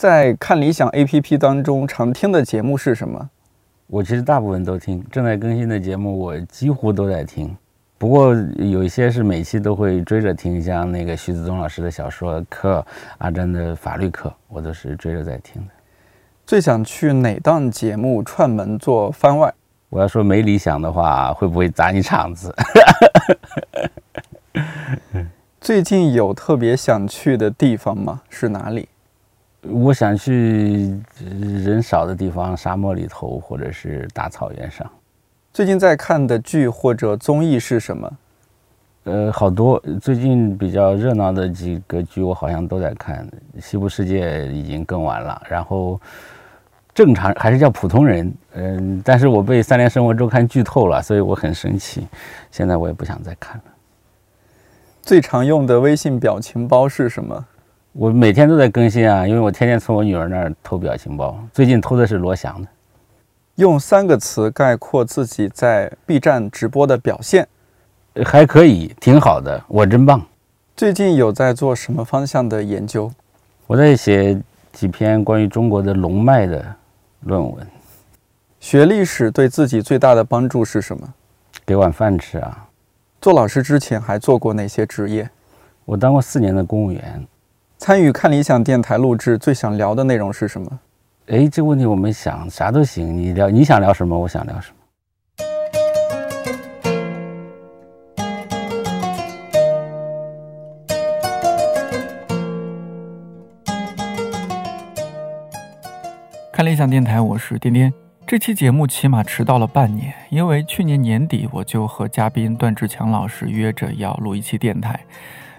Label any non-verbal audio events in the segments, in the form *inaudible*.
在看理想 APP 当中常听的节目是什么？我其实大部分都听，正在更新的节目我几乎都在听。不过有一些是每期都会追着听，像那个徐子东老师的小说课、阿珍的法律课，我都是追着在听的。最想去哪档节目串门做番外？我要说没理想的话，会不会砸你场子？*laughs* 最近有特别想去的地方吗？是哪里？我想去人少的地方，沙漠里头，或者是大草原上。最近在看的剧或者综艺是什么？呃，好多。最近比较热闹的几个剧，我好像都在看。《西部世界》已经更完了，然后正常还是叫普通人。嗯，但是我被《三联生活周刊》剧透了，所以我很生气。现在我也不想再看了。最常用的微信表情包是什么？我每天都在更新啊，因为我天天从我女儿那儿偷表情包。最近偷的是罗翔的。用三个词概括自己在 B 站直播的表现，还可以，挺好的，我真棒。最近有在做什么方向的研究？我在写几篇关于中国的龙脉的论文。学历史对自己最大的帮助是什么？给碗饭吃啊。做老师之前还做过哪些职业？我当过四年的公务员。参与看理想电台录制，最想聊的内容是什么？哎，这个问题我们想啥都行，你聊你想聊什么，我想聊什么。看理想电台，我是颠颠。这期节目起码迟到了半年，因为去年年底我就和嘉宾段志强老师约着要录一期电台，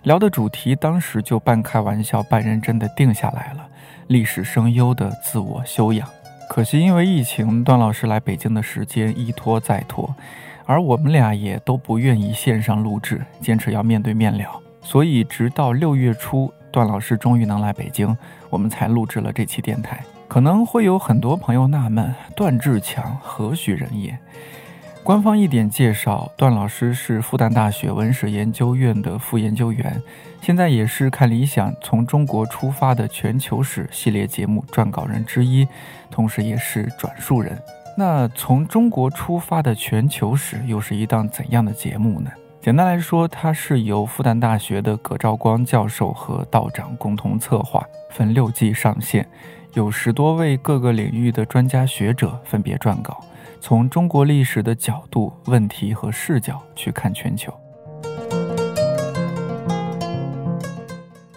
聊的主题当时就半开玩笑半认真的定下来了。历史声优的自我修养，可惜因为疫情，段老师来北京的时间一拖再拖，而我们俩也都不愿意线上录制，坚持要面对面聊，所以直到六月初，段老师终于能来北京，我们才录制了这期电台。可能会有很多朋友纳闷，段志强何许人也？官方一点介绍，段老师是复旦大学文史研究院的副研究员，现在也是看理想从中国出发的全球史系列节目撰稿人之一，同时也是转述人。那从中国出发的全球史又是一档怎样的节目呢？简单来说，它是由复旦大学的葛兆光教授和道长共同策划，分六季上线，有十多位各个领域的专家学者分别撰稿。从中国历史的角度、问题和视角去看全球，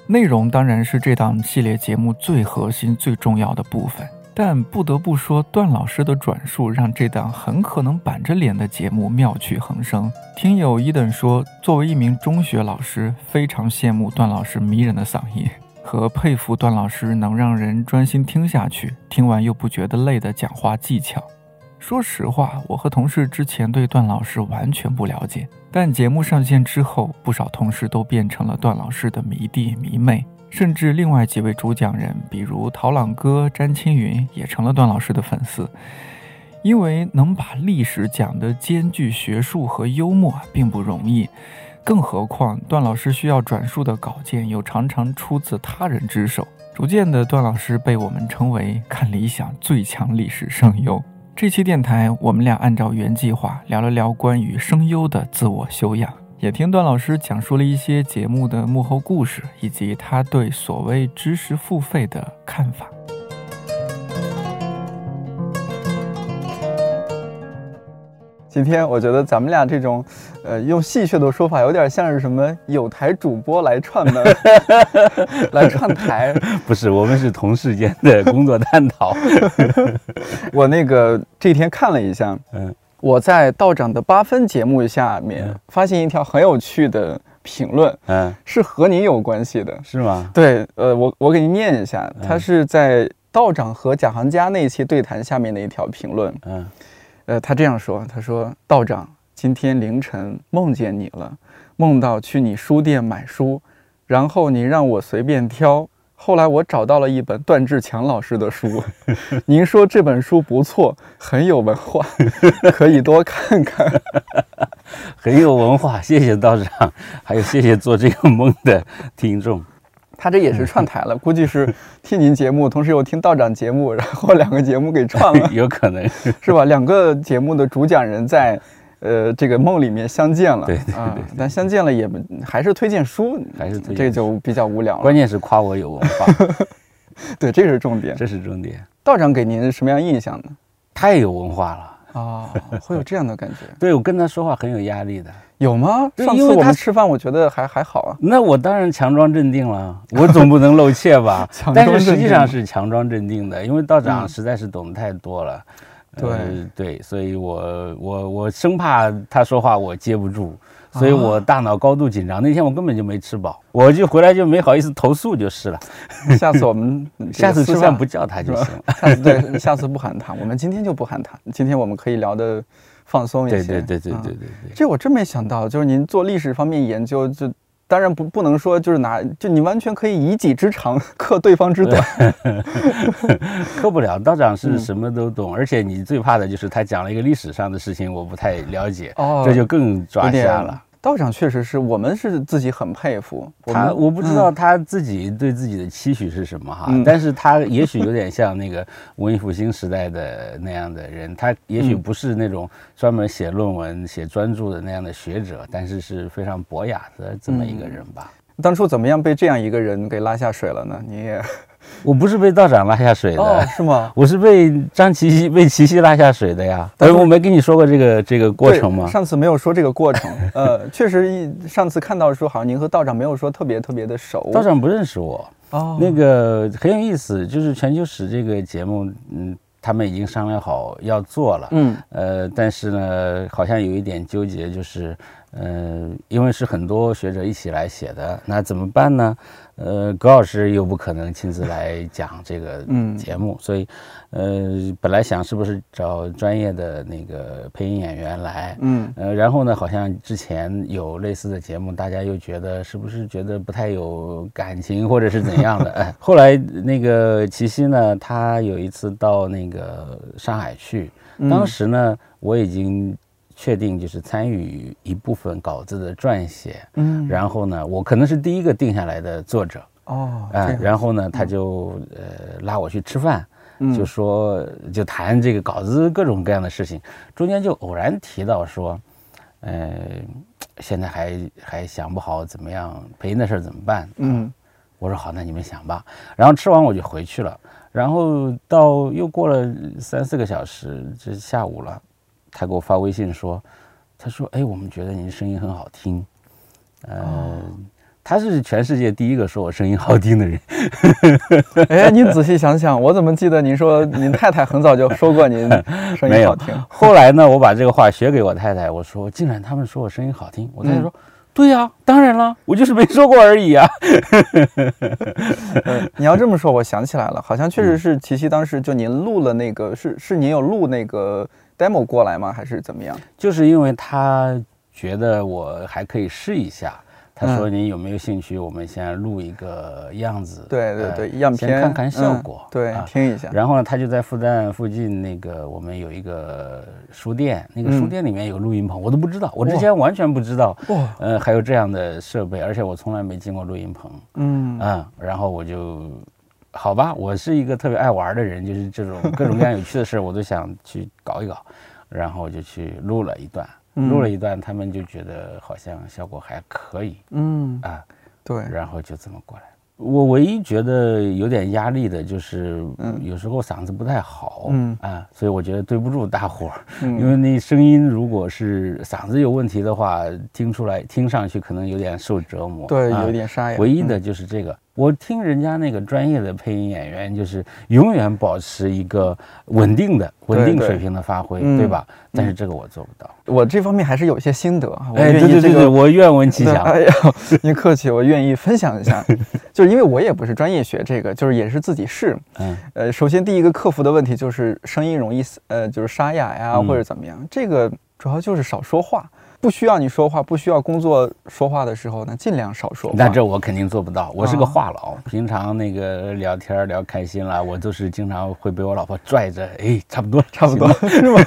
内容当然是这档系列节目最核心、最重要的部分。但不得不说，段老师的转述让这档很可能板着脸的节目妙趣横生。听友一等说，作为一名中学老师，非常羡慕段老师迷人的嗓音，和佩服段老师能让人专心听下去、听完又不觉得累的讲话技巧。说实话，我和同事之前对段老师完全不了解，但节目上线之后，不少同事都变成了段老师的迷弟迷妹，甚至另外几位主讲人，比如陶朗哥、詹青云，也成了段老师的粉丝。因为能把历史讲得兼具学术和幽默，并不容易，更何况段老师需要转述的稿件又常常出自他人之手，逐渐的，段老师被我们称为看理想最强历史声优。这期电台，我们俩按照原计划聊了聊关于声优的自我修养，也听段老师讲述了一些节目的幕后故事，以及他对所谓知识付费的看法。今天我觉得咱们俩这种，呃，用戏谑的说法，有点像是什么有台主播来串门，*laughs* 来串台。*laughs* 不是，我们是同事间的工作探讨。*laughs* 我那个这天看了一下，嗯，我在道长的八分节目下面发现一条很有趣的评论，嗯，是和你有关系的，是吗？对，呃，我我给您念一下，他是在道长和贾行家那期对谈下面的一条评论，嗯。呃，他这样说：“他说道长，今天凌晨梦见你了，梦到去你书店买书，然后你让我随便挑。后来我找到了一本段志强老师的书，*laughs* 您说这本书不错，很有文化，*laughs* 可以多看看。*laughs* 很有文化，谢谢道长，还有谢谢做这个梦的听众。”他这也是串台了，*laughs* 估计是听您节目，同时又听道长节目，然后两个节目给串了，*laughs* 有可能 *laughs* 是吧？两个节目的主讲人在呃这个梦里面相见了，对对对，但相见了也还是推荐书，还是推荐，这就比较无聊了。关键是夸我有文化，对，这是重点，这是重点。道长给您什么样印象呢？太有文化了。哦，会有这样的感觉。*laughs* 对我跟他说话很有压力的，有吗？上次我们吃饭，我觉得还还好啊。*laughs* 那我当然强装镇定了，我总不能露怯吧？*laughs* 但是实际上是强装镇定的，因为道长实在是懂得太多了。对对，所以我我我生怕他说话我接不住。所以我大脑高度紧张，那天我根本就没吃饱，我就回来就没好意思投诉就是了。*laughs* 下次我们 *laughs* 下次吃饭不叫他就行了。*laughs* 下次对，下次不喊他，我们今天就不喊他。今天我们可以聊的放松一些。对对对对对对对。这我真没想到，就是您做历史方面研究就。当然不不能说就是拿就你完全可以以己之长克对方之短，克不了。道长是什么都懂，而且你最怕的就是他讲了一个历史上的事情，我不太了解，这就更抓瞎了。道长确实是我们是自己很佩服他，我不知道他自己对自己的期许是什么哈，*laughs* 但是他也许有点像那个文艺复兴时代的那样的人，他也许不是那种专门写论文、写专著的那样的学者，但是是非常博雅的这么一个人吧。当初怎么样被这样一个人给拉下水了呢？你也。*laughs* 我不是被道长拉下水的，是吗？*laughs* 我是被张琪琪 *laughs* 被琪琪拉下水的呀。但是我没跟你说过这个这个过程吗？上次没有说这个过程。呃，确实，上次看到说好像您和道长没有说特别特别的熟。道长不认识我。哦，那个很有意思，就是全球史这个节目，嗯，他们已经商量好要做了。嗯，呃，但是呢，好像有一点纠结，就是，呃，因为是很多学者一起来写的，那怎么办呢？呃，葛老师又不可能亲自来讲这个节目，所以，呃，本来想是不是找专业的那个配音演员来，嗯，呃，然后呢，好像之前有类似的节目，大家又觉得是不是觉得不太有感情，或者是怎样的？*laughs* 哎，后来那个齐溪呢，他有一次到那个上海去，当时呢，我已经。确定就是参与一部分稿子的撰写，嗯，然后呢，我可能是第一个定下来的作者哦，哎，然后呢，他就呃拉我去吃饭，就说就谈这个稿子各种各样的事情，中间就偶然提到说，呃，现在还还想不好怎么样配音的事怎么办，嗯，我说好，那你们想吧，然后吃完我就回去了，然后到又过了三四个小时，这下午了。他给我发微信说：“他说，哎，我们觉得您声音很好听。呃，他是全世界第一个说我声音好听的人。*laughs* 哎，您仔细想想，我怎么记得您说您太太很早就说过您声音好听？*laughs* 后来呢，我把这个话学给我太太，我说，竟然他们说我声音好听。我太太说，对呀，当然了，我就是没说过而已啊。*laughs* 你要这么说，我想起来了，好像确实是琪琪当时就您录了那个，是是您有录那个。” Demo 过来吗？还是怎么样？就是因为他觉得我还可以试一下，他说：“你有没有兴趣？我们先录一个样子，对对对，样片，先看看效果，对，听一下。”然后呢，他就在复旦附近那个我们有一个书店，那个书店里面有录音棚，我都不知道，我之前完全不知道，哇，呃，还有这样的设备，而且我从来没进过录音棚，嗯啊，然后我就。好吧，我是一个特别爱玩的人，就是这种各种各样有趣的事儿，我都想去搞一搞，然后我就去录了一段，录了一段，他们就觉得好像效果还可以，嗯啊，对，然后就这么过来。我唯一觉得有点压力的就是，有时候嗓子不太好，嗯啊，所以我觉得对不住大伙儿，因为那声音如果是嗓子有问题的话，听出来听上去可能有点受折磨，对，有点沙哑。唯一的就是这个。我听人家那个专业的配音演员，就是永远保持一个稳定的、稳定水平的发挥，对吧？但是这个我做不到。我这方面还是有一些心得。哎，对对对对，我愿闻其详。*laughs* 哎呀，您客气，我愿意分享一下。*laughs* 就是因为我也不是专业学这个，就是也是自己试。嗯。呃，首先第一个克服的问题就是声音容易呃，就是沙哑呀，或者怎么样。这个主要就是少说话。不需要你说话，不需要工作说话的时候呢，尽量少说。那这我肯定做不到，我是个话痨。平常那个聊天聊开心了，我都是经常会被我老婆拽着，哎，差不多，*laughs* 差不多，是吗？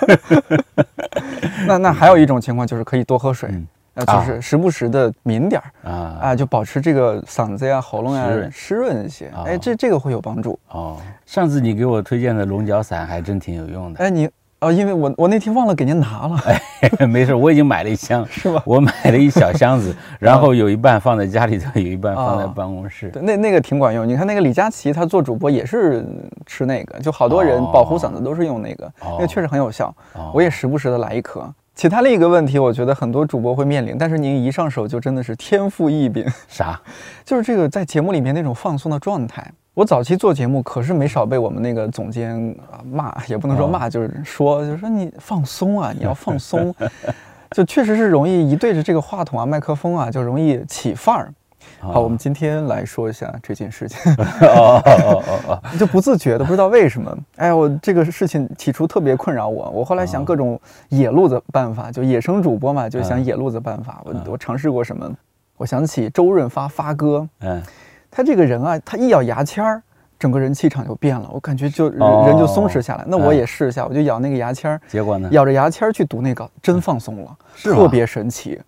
*laughs* 那那还有一种情况就是可以多喝水。呃，就是时不时的抿点儿啊啊，就保持这个嗓子呀、喉咙呀湿润一些。哎，这这个会有帮助哦。上次你给我推荐的龙角散还真挺有用的。哎，你哦，因为我我那天忘了给您拿了。哎，没事，我已经买了一箱，*laughs* 是吧？我买了一小箱子，*laughs* 然后有一半放在家里头，有一半放在办公室。对，那那个挺管用。你看那个李佳琦，他做主播也是吃那个，就好多人保护嗓子都是用那个，那个确实很有效。我也时不时的来一颗。其他另一个问题，我觉得很多主播会面临，但是您一上手就真的是天赋异禀。啥？*laughs* 就是这个在节目里面那种放松的状态。我早期做节目可是没少被我们那个总监骂，*laughs* 也不能说骂，就是说，就是说你放松啊，你要放松，*laughs* 就确实是容易一对着这个话筒啊、麦克风啊，就容易起范儿。好，我们今天来说一下这件事情。哦哦哦哦，*laughs* 就不自觉的，不知道为什么。哎，我这个事情起初特别困扰我，我后来想各种野路子办法，就野生主播嘛，就想野路子办法。我我尝试过什么？我想起周润发发哥，嗯，他这个人啊，他一咬牙签儿，整个人气场就变了，我感觉就人就松弛下来。那我也试一下，我就咬那个牙签儿，结果呢？咬着牙签儿去读那个，真放松了，特别神奇。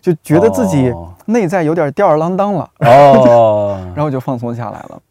就觉得自己内在有点吊儿郎当了，哦，*laughs* 然后就放松下来了。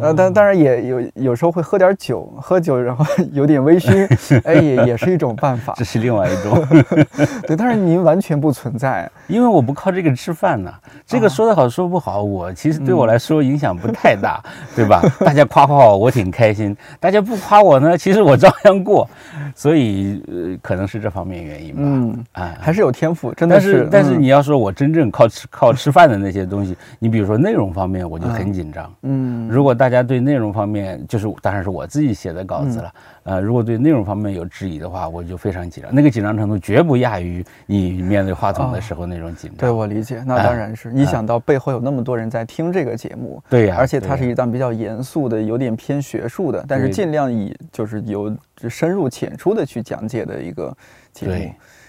呃，但当然也有有时候会喝点酒，喝酒然后 *laughs* 有点微醺，哎，也也是一种办法。*laughs* 这是另外一种，*laughs* 对。但是您完全不存在，因为我不靠这个吃饭呢。这个说的好说不好，我其实对我来说影响不太大，对吧？大家夸夸我，我挺开心；大家不夸我呢，其实我照样过。所以呃，可能是这方面原因吧。嗯，哎，还是有天赋，真的是。但是你要说我真正靠吃靠吃饭的那些东西，你比如说内容方面，我就很紧张。嗯，如果大家对内容方面，就是当然是我自己写的稿子了。呃，如果对内容方面有质疑的话，我就非常紧张。那个紧张程度绝不亚于你面对话筒的时候那种紧张。对我理解，那当然是。你想到背后有那么多人在听这个节目，对呀，而且它是一档比较严肃的、有点偏学术的，但是尽量以就是有深入浅出的去讲解的一个节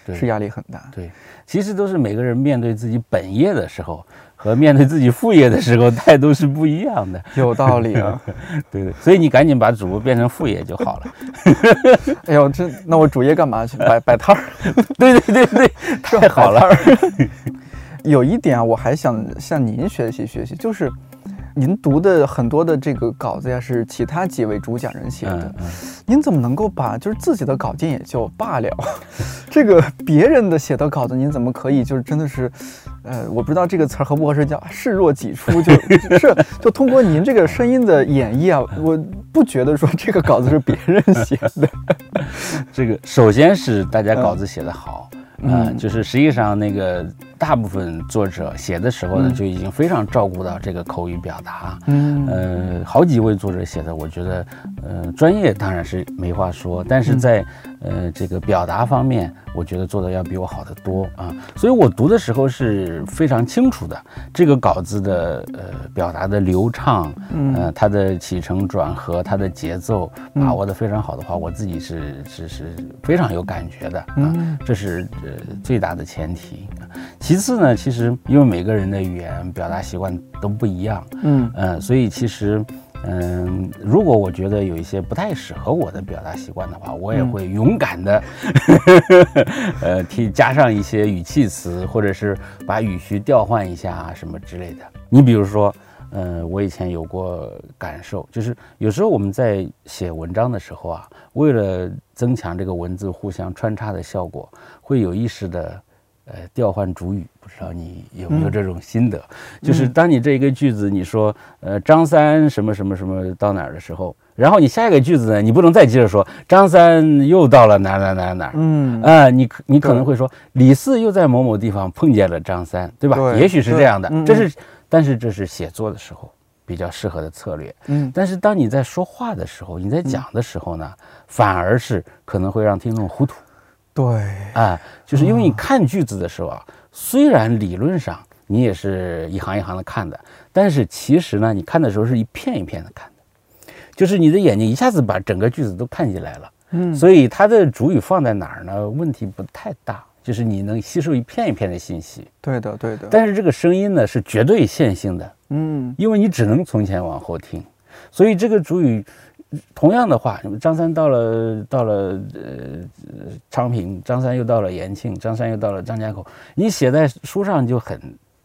目，是压力很大。对，其实都是每个人面对自己本业的时候。和面对自己副业的时候态度是不一样的，有道理啊，*laughs* 对对，所以你赶紧把主播变成副业就好了。*laughs* 哎呦，这那我主业干嘛去？摆 *laughs* 摆摊儿？对对对对，太好了。有一点啊，我还想向您学习学习，就是。您读的很多的这个稿子呀，是其他几位主讲人写的，您怎么能够把就是自己的稿件也就罢了，*laughs* 这个别人的写的稿子，您怎么可以就是真的是，呃，我不知道这个词儿合不合适，叫视若己出，就 *laughs* 是就通过您这个声音的演绎啊，我不觉得说这个稿子是别人写的，*laughs* 这个首先是大家稿子写得好。嗯，就是实际上那个大部分作者写的时候呢，就已经非常照顾到这个口语表达。嗯，呃，好几位作者写的，我觉得，呃，专业当然是没话说，但是在呃这个表达方面，我觉得做的要比我好得多啊。所以我读的时候是非常清楚的，这个稿子的呃表达的流畅，呃，它的起承转合，它的节奏把握的非常好的话，我自己是是是非常有感觉的啊。这是呃。最大的前提，其次呢，其实因为每个人的语言表达习惯都不一样，嗯嗯，所以其实，嗯，如果我觉得有一些不太适合我的表达习惯的话，我也会勇敢的，*laughs* 呃，替加上一些语气词，或者是把语序调换一下啊，什么之类的。你比如说，嗯，我以前有过感受，就是有时候我们在写文章的时候啊，为了增强这个文字互相穿插的效果。会有意识的，呃，调换主语，不知道你有没有这种心得？就是当你这一个句子，你说，呃，张三什么什么什么到哪儿的时候，然后你下一个句子呢，你不能再接着说张三又到了哪哪哪哪，嗯，啊，你你可能会说李四又在某某地方碰见了张三，对吧？也许是这样的，这是，但是这是写作的时候比较适合的策略，嗯，但是当你在说话的时候，你在讲的时候呢，反而是可能会让听众糊涂。对，啊，就是因为你看句子的时候啊，虽然理论上你也是一行一行的看的，但是其实呢，你看的时候是一片一片的看的，就是你的眼睛一下子把整个句子都看进来了，嗯，所以它的主语放在哪儿呢？问题不太大，就是你能吸收一片一片的信息。对的，对的。但是这个声音呢是绝对线性的，嗯，因为你只能从前往后听，所以这个主语。同样的话，张三到了到了呃昌平，张三又到了延庆，张三又到了张家口，你写在书上就很。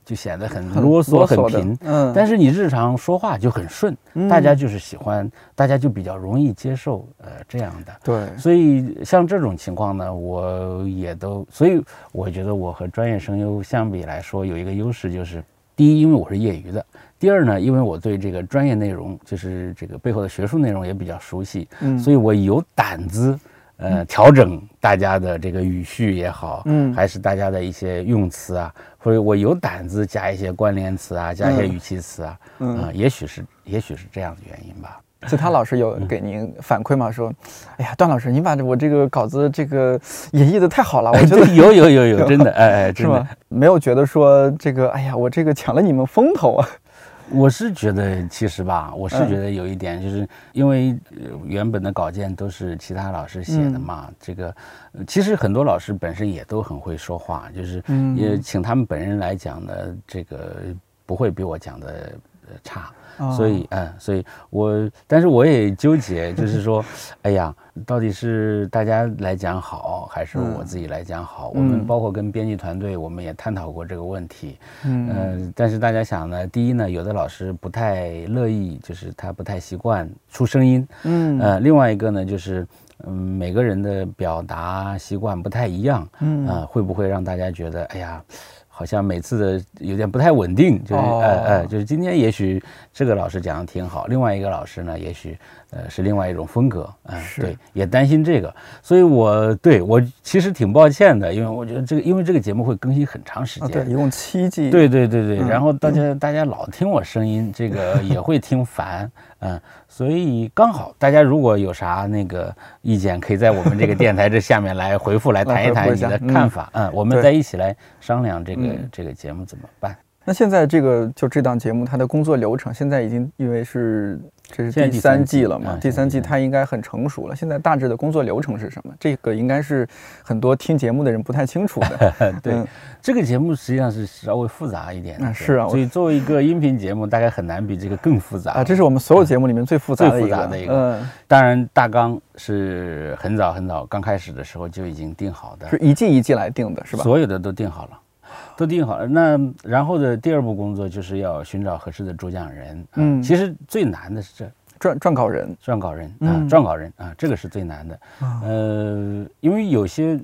就显得很啰嗦、*laughs* 很贫，嗯，但是你日常说话就很顺，大家就是喜欢，大家就比较容易接受，呃，这样的。对，所以像这种情况呢，我也都，所以我觉得我和专业声优相比来说有一个优势，就是第一，因为我是业余的；第二呢，因为我对这个专业内容，就是这个背后的学术内容也比较熟悉，嗯，所以我有胆子。呃，调整大家的这个语序也好，嗯，还是大家的一些用词啊，或者我有胆子加一些关联词啊，加一些语气词啊，嗯，也许是，也许是这样的原因吧。其他老师有给您反馈吗？说，哎呀，段老师，您把我这个稿子这个演绎的太好了，我觉得 *laughs* 有有有有，真的，*laughs* 哎哎，是吗？没有觉得说这个，哎呀，我这个抢了你们风头啊。*laughs* 我是觉得，其实吧，我是觉得有一点，就是因为原本的稿件都是其他老师写的嘛。这个其实很多老师本身也都很会说话，就是也请他们本人来讲呢，这个不会比我讲的差。所以，嗯，所以我，但是我也纠结，就是说，*laughs* 哎呀，到底是大家来讲好，还是我自己来讲好？我们包括跟编辑团队，我们也探讨过这个问题。嗯，但是大家想呢，第一呢，有的老师不太乐意，就是他不太习惯出声音。嗯，呃，另外一个呢，就是，嗯，每个人的表达习惯不太一样。嗯，啊，会不会让大家觉得，哎呀？好像每次的有点不太稳定，就是呃呃，就是今天也许这个老师讲的挺好，另外一个老师呢，也许呃是另外一种风格，嗯，对，也担心这个，所以我对我其实挺抱歉的，因为我觉得这个，因为这个节目会更新很长时间，对，一共七季，对对对对，然后大家大家老听我声音，这个 *laughs* 也会听烦。嗯，所以刚好大家如果有啥那个意见，可以在我们这个电台这下面来回复，来 *laughs* 谈一谈你的看法。嗯，我们再一起来商量这个这个节目怎么办。那现在这个就这档节目它的工作流程，现在已经因为是。这是第三季了嘛？第三季它应该很成熟了。现在大致的工作流程是什么？这个应该是很多听节目的人不太清楚的。*laughs* 对，这个节目实际上是稍微复杂一点。是啊，所以作为一个音频节目，大概很难比这个更复杂啊。这是我们所有节目里面最复杂的一个。嗯，当然大纲是很早很早刚开始的时候就已经定好的，是一季一季来定的，是吧？所有的都定好了。都定好了，那然后的第二步工作就是要寻找合适的主讲人。嗯，其实最难的是这撰撰稿人，撰稿人啊，撰稿人啊，这个是最难的。呃，因为有些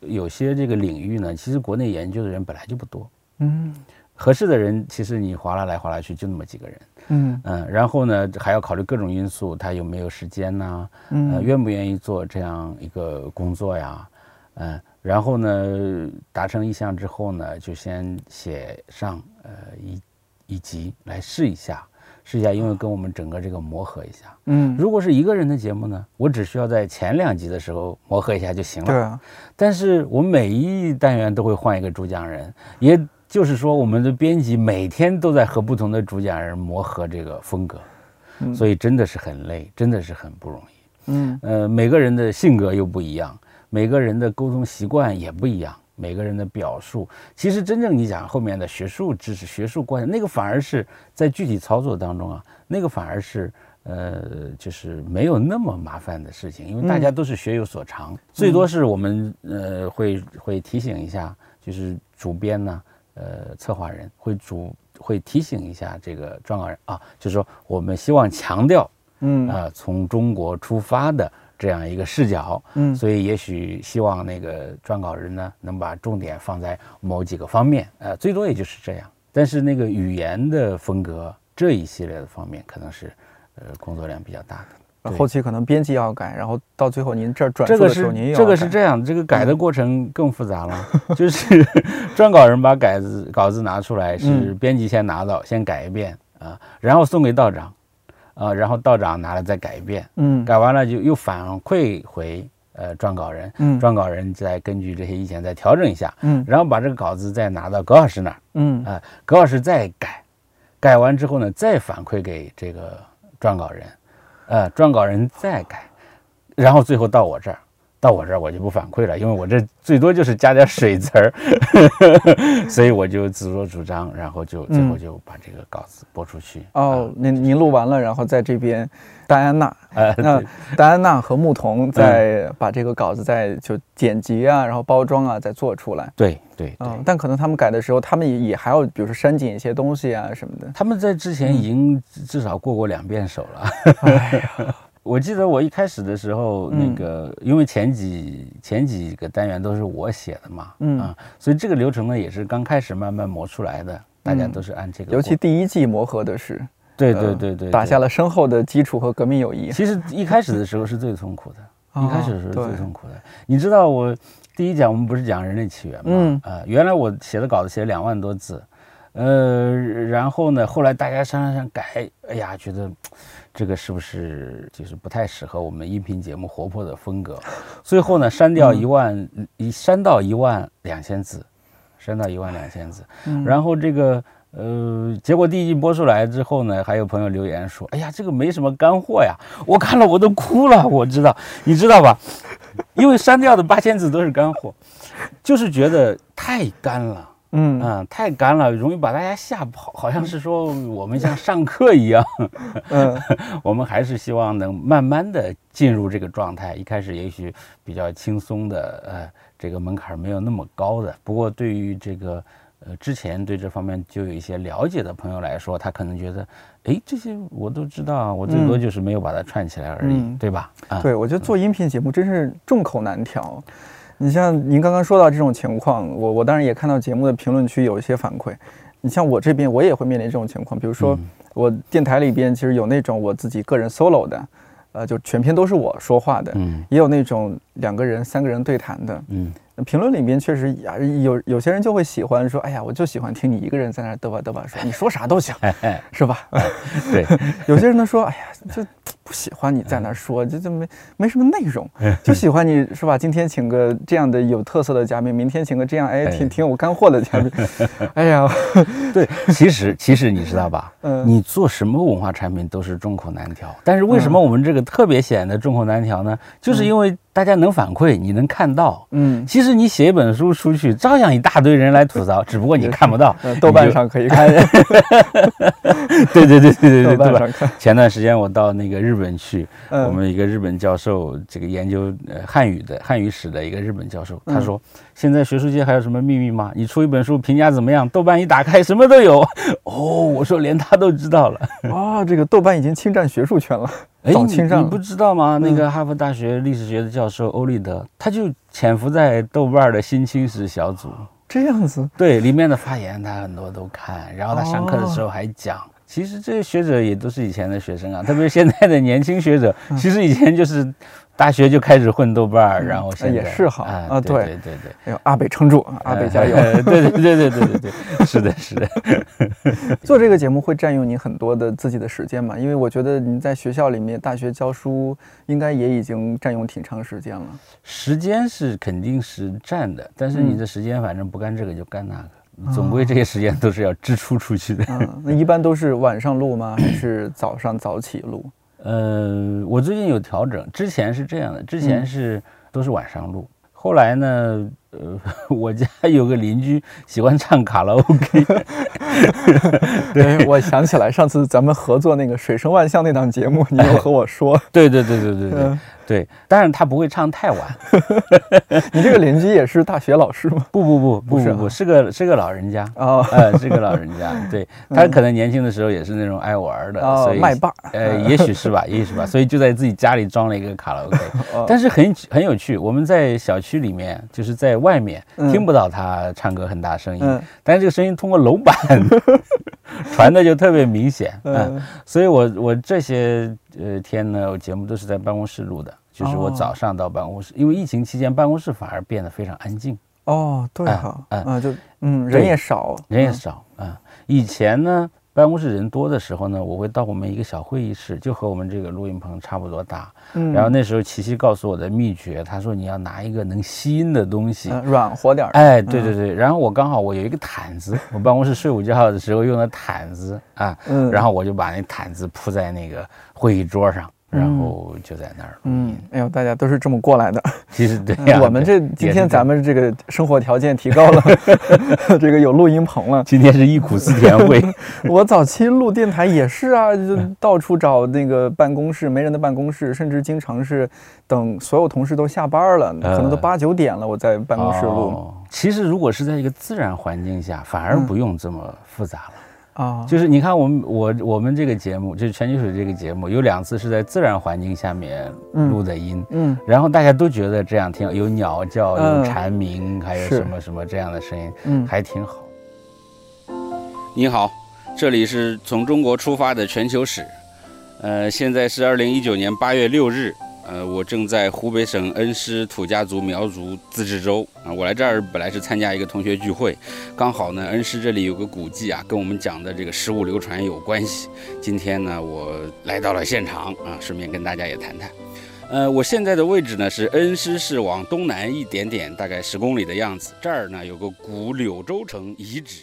有些这个领域呢，其实国内研究的人本来就不多。嗯，合适的人其实你划拉来划拉去就那么几个人。嗯嗯，然后呢还要考虑各种因素，他有没有时间呐？嗯，愿不愿意做这样一个工作呀？嗯。然后呢，达成意向之后呢，就先写上呃一一集来试一下，试一下，因为跟我们整个这个磨合一下。嗯，如果是一个人的节目呢，我只需要在前两集的时候磨合一下就行了。对啊。但是我每一单元都会换一个主讲人，也就是说，我们的编辑每天都在和不同的主讲人磨合这个风格，所以真的是很累，真的是很不容易。嗯。呃，每个人的性格又不一样。每个人的沟通习惯也不一样，每个人的表述，其实真正你讲后面的学术知识、学术观，那个反而是在具体操作当中啊，那个反而是呃，就是没有那么麻烦的事情，因为大家都是学有所长，最多是我们呃会会提醒一下，就是主编呢，呃，策划人会主会提醒一下这个撰稿人啊，就是说我们希望强调，嗯啊，从中国出发的。这样一个视角，嗯，所以也许希望那个撰稿人呢，能把重点放在某几个方面，呃，最多也就是这样。但是那个语言的风格这一系列的方面，可能是，呃，工作量比较大的。后期可能编辑要改，然后到最后您这儿转述的时候，您这个是这样，这个改的过程更复杂了。*laughs* 就是撰稿人把稿子稿子拿出来，是编辑先拿到，先改一遍啊，然后送给道长。啊，然后道长拿了再改一遍，嗯，改完了就又反馈回呃撰稿人，嗯，撰稿人再根据这些意见再调整一下，嗯，然后把这个稿子再拿到葛老师那儿，嗯，啊，葛老师再改，改完之后呢，再反馈给这个撰稿人，呃，撰稿人再改，然后最后到我这儿。到我这儿我就不反馈了，因为我这最多就是加点水词儿，*laughs* 所以我就自作主张，然后就最后就把这个稿子播出去。哦，您您录完了，然后在这边。*laughs* 戴安娜，那戴安娜和牧童再把这个稿子再就剪辑啊，然后包装啊，再做出来。对对对，但可能他们改的时候，他们也也还要，比如说删减一些东西啊什么的。他们在之前已经至少过过两遍手了。哎呀，*laughs* 我记得我一开始的时候，那个因为前几前几个单元都是我写的嘛，嗯啊，所以这个流程呢也是刚开始慢慢磨出来的，大家都是按这个。尤其第一季磨合的是。对对对对，打下了深厚的基础和革命友谊。其实一开始的时候是最痛苦的，*laughs* 一开始是最痛苦的。你知道我第一讲我们不是讲人类起源吗？嗯啊，原来我写的稿子写了两万多字，呃，然后呢，后来大家商量商改，哎呀，觉得这个是不是就是不太适合我们音频节目活泼的风格？最后呢，删掉一万一，删到一万两千字，删到一万两千字，然后这个。呃，结果第一季播出来之后呢，还有朋友留言说：“哎呀，这个没什么干货呀！”我看了我都哭了。我知道，你知道吧？因为删掉的八千字都是干货，就是觉得太干了。嗯啊，太干了，容易把大家吓跑。好像是说我们像上课一样。嗯，*laughs* 我们还是希望能慢慢的进入这个状态。一开始也许比较轻松的，呃，这个门槛没有那么高的。不过对于这个。呃，之前对这方面就有一些了解的朋友来说，他可能觉得，哎，这些我都知道，我最多就是没有把它串起来而已，对吧？啊，对，我觉得做音频节目真是众口难调。你像您刚刚说到这种情况，我我当然也看到节目的评论区有一些反馈。你像我这边，我也会面临这种情况，比如说我电台里边其实有那种我自己个人 solo 的，呃，就全篇都是我说话的，嗯，也有那种两个人、三个人对谈的，嗯。评论里面确实呀，有有些人就会喜欢说，哎呀，我就喜欢听你一个人在那嘚吧嘚吧说，你说啥都行，*laughs* 是吧？对，*laughs* 有些人呢说，哎呀，就不喜欢你在那说，就就没没什么内容，*laughs* 就喜欢你是吧？今天请个这样的有特色的嘉宾，明天请个这样哎挺挺有干货的嘉宾，哎呀，对，其实其实你知道吧？嗯，你做什么文化产品都是众口难调，但是为什么我们这个特别显得众口难调呢？就是因为。大家能反馈，你能看到，嗯，其实你写一本书出去，照样一大堆人来吐槽，只不过你看不到。豆瓣上可以看。*laughs* 对对对对对对，豆瓣上看。前段时间我到那个日本去，我们一个日本教授，这个研究呃汉语的汉语史的一个日本教授，他说，现在学术界还有什么秘密吗？你出一本书评价怎么样？豆瓣一打开什么都有。哦，我说连他都知道了。啊，*laughs* 这个豆瓣已经侵占学术圈了。哎，你不知道吗？那个哈佛大学历史学的教授欧立德，他就潜伏在豆瓣的新青史小组。这样子，对里面的发言，他很多都看。然后他上课的时候还讲。其实这些学者也都是以前的学生啊，特别是现在的年轻学者，其实以前就是。大学就开始混豆瓣儿，然后现在也是哈啊，对对对对，哎呦，阿北撑住，阿北加油！对对对对对对对，是的，是的。*laughs* 做这个节目会占用你很多的自己的时间嘛？因为我觉得你在学校里面大学教书，应该也已经占用挺长时间了。时间是肯定是占的，但是你的时间反正不干这个就干那个，总归这些时间都是要支出出去的。那一般都是晚上录吗？还是早上早起录？呃，我最近有调整，之前是这样的，之前是都是晚上录，后来呢，呃，*laughs* 我家有个邻居喜欢唱卡拉 OK，*laughs* 对，我想起来上次咱们合作那个《水声万象》那档节目，你又 *laughs* 和我说，对对对对对对。对，但是他不会唱太晚。*laughs* 你这个邻居也是大学老师吗？不不不不不不，是个是个老人家哦，呃，是个老人家。*laughs* 对他可能年轻的时候也是那种爱玩的，所以麦霸，呃，也许是吧，也许是吧，所以就在自己家里装了一个卡拉 OK。*laughs* 但是很很有趣，我们在小区里面，就是在外面听不到他唱歌很大声音，但是这个声音通过楼板传的就特别明显。嗯，所以我我这些。呃，天呢，我节目都是在办公室录的，就是我早上到办公室，因为疫情期间办公室反而变得非常安静。哦，对哈，嗯，就嗯，人也少，人也少啊。以前呢。办公室人多的时候呢，我会到我们一个小会议室，就和我们这个录音棚差不多大。嗯，然后那时候琪琪告诉我的秘诀，他说你要拿一个能吸音的东西，软和点儿。哎，对对对。然后我刚好我有一个毯子，我办公室睡午觉的时候用的毯子啊，嗯，然后我就把那毯子铺在那个会议桌上。然后就在那儿。嗯，哎呦，大家都是这么过来的。其实对，我们这今天咱们这个生活条件提高了，*laughs* 这个有录音棚了。今天是忆苦思甜会。*laughs* 我早期录电台也是啊，就到处找那个办公室，没人的办公室，甚至经常是等所有同事都下班了，可能都八九点了，我在办公室录。其实如果是在一个自然环境下，反而不用这么复杂了。啊，就是你看我们我我们这个节目，就是全球水这个节目，有两次是在自然环境下面录的音，嗯，然后大家都觉得这样挺有鸟叫，有蝉鸣，还有什么什么这样的声音，嗯，还挺好。你好，这里是从中国出发的全球史，呃，现在是二零一九年八月六日。呃，我正在湖北省恩施土家族苗族自治州啊。我来这儿本来是参加一个同学聚会，刚好呢，恩施这里有个古迹啊，跟我们讲的这个食物流传有关系。今天呢，我来到了现场啊，顺便跟大家也谈谈。呃，我现在的位置呢是恩施市往东南一点点，大概十公里的样子。这儿呢有个古柳州城遗址。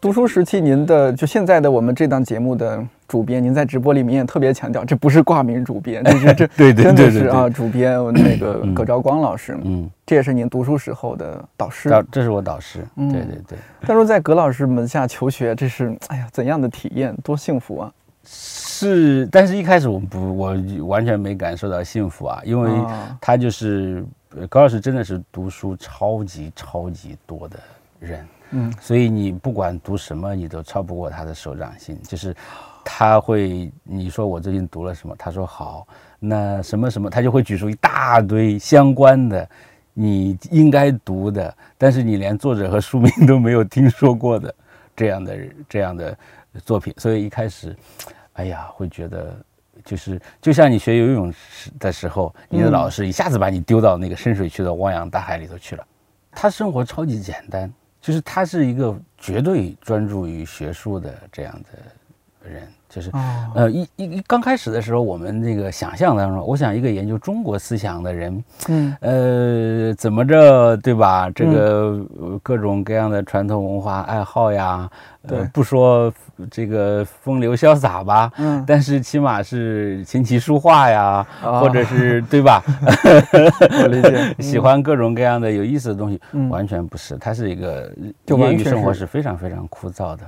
读书时期，您的就现在的我们这档节目的主编，您在直播里面也特别强调，这不是挂名主编，*laughs* 这是这对对真的是啊，主编那个葛兆光老师，嗯，这也是您读书时候的导师，这是我导师，对对对。他说在葛老师门下求学，这是哎呀怎样的体验，多幸福啊！是，但是一开始我不，我完全没感受到幸福啊，因为他就是葛老师真的是读书超级超级多的人。嗯，所以你不管读什么，你都超不过他的手掌心。就是他会，你说我最近读了什么，他说好，那什么什么，他就会举出一大堆相关的，你应该读的，但是你连作者和书名都没有听说过的这样的 *laughs* 这样的作品。所以一开始，哎呀，会觉得就是就像你学游泳时的时候，你的老师一下子把你丢到那个深水区的汪洋大海里头去了。他生活超级简单。就是他是一个绝对专注于学术的这样的人。就是，呃，一一刚开始的时候，我们那个想象当中，我想一个研究中国思想的人，嗯，呃，怎么着，对吧？这个各种各样的传统文化爱好呀，呃，不说这个风流潇洒吧，嗯，*laughs* 但是起码是琴棋书画呀，或者是 *laughs* 对吧？我理解，*laughs* 喜欢各种各样的有意思的东西，完全不是，他是一个业余生活是非常非常枯燥的，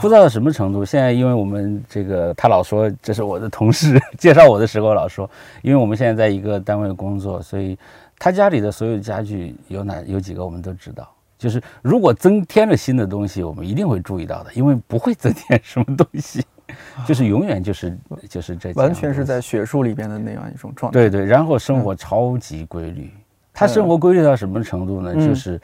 枯燥到什么程度？现在因为我们这个他老说这是我的同事，*laughs* 介绍我的时候老说，因为我们现在在一个单位工作，所以他家里的所有家具有哪有几个我们都知道。就是如果增添了新的东西，我们一定会注意到的，因为不会增添什么东西，*laughs* 就是永远就是就是这完全是在学术里边的那样一种状态。对对，然后生活超级规律，他生活规律到什么程度呢？就是。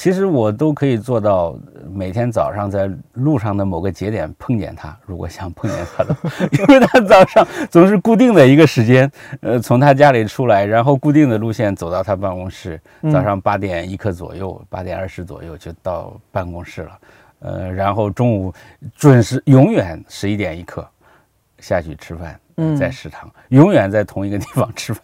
其实我都可以做到，每天早上在路上的某个节点碰见他。如果想碰见他的，*laughs* 因为他早上总是固定的一个时间，呃，从他家里出来，然后固定的路线走到他办公室。早上八点一刻左右，八点二十左右就到办公室了。呃，然后中午准时，永远十一点一刻下去吃饭，在食堂，永远在同一个地方吃饭。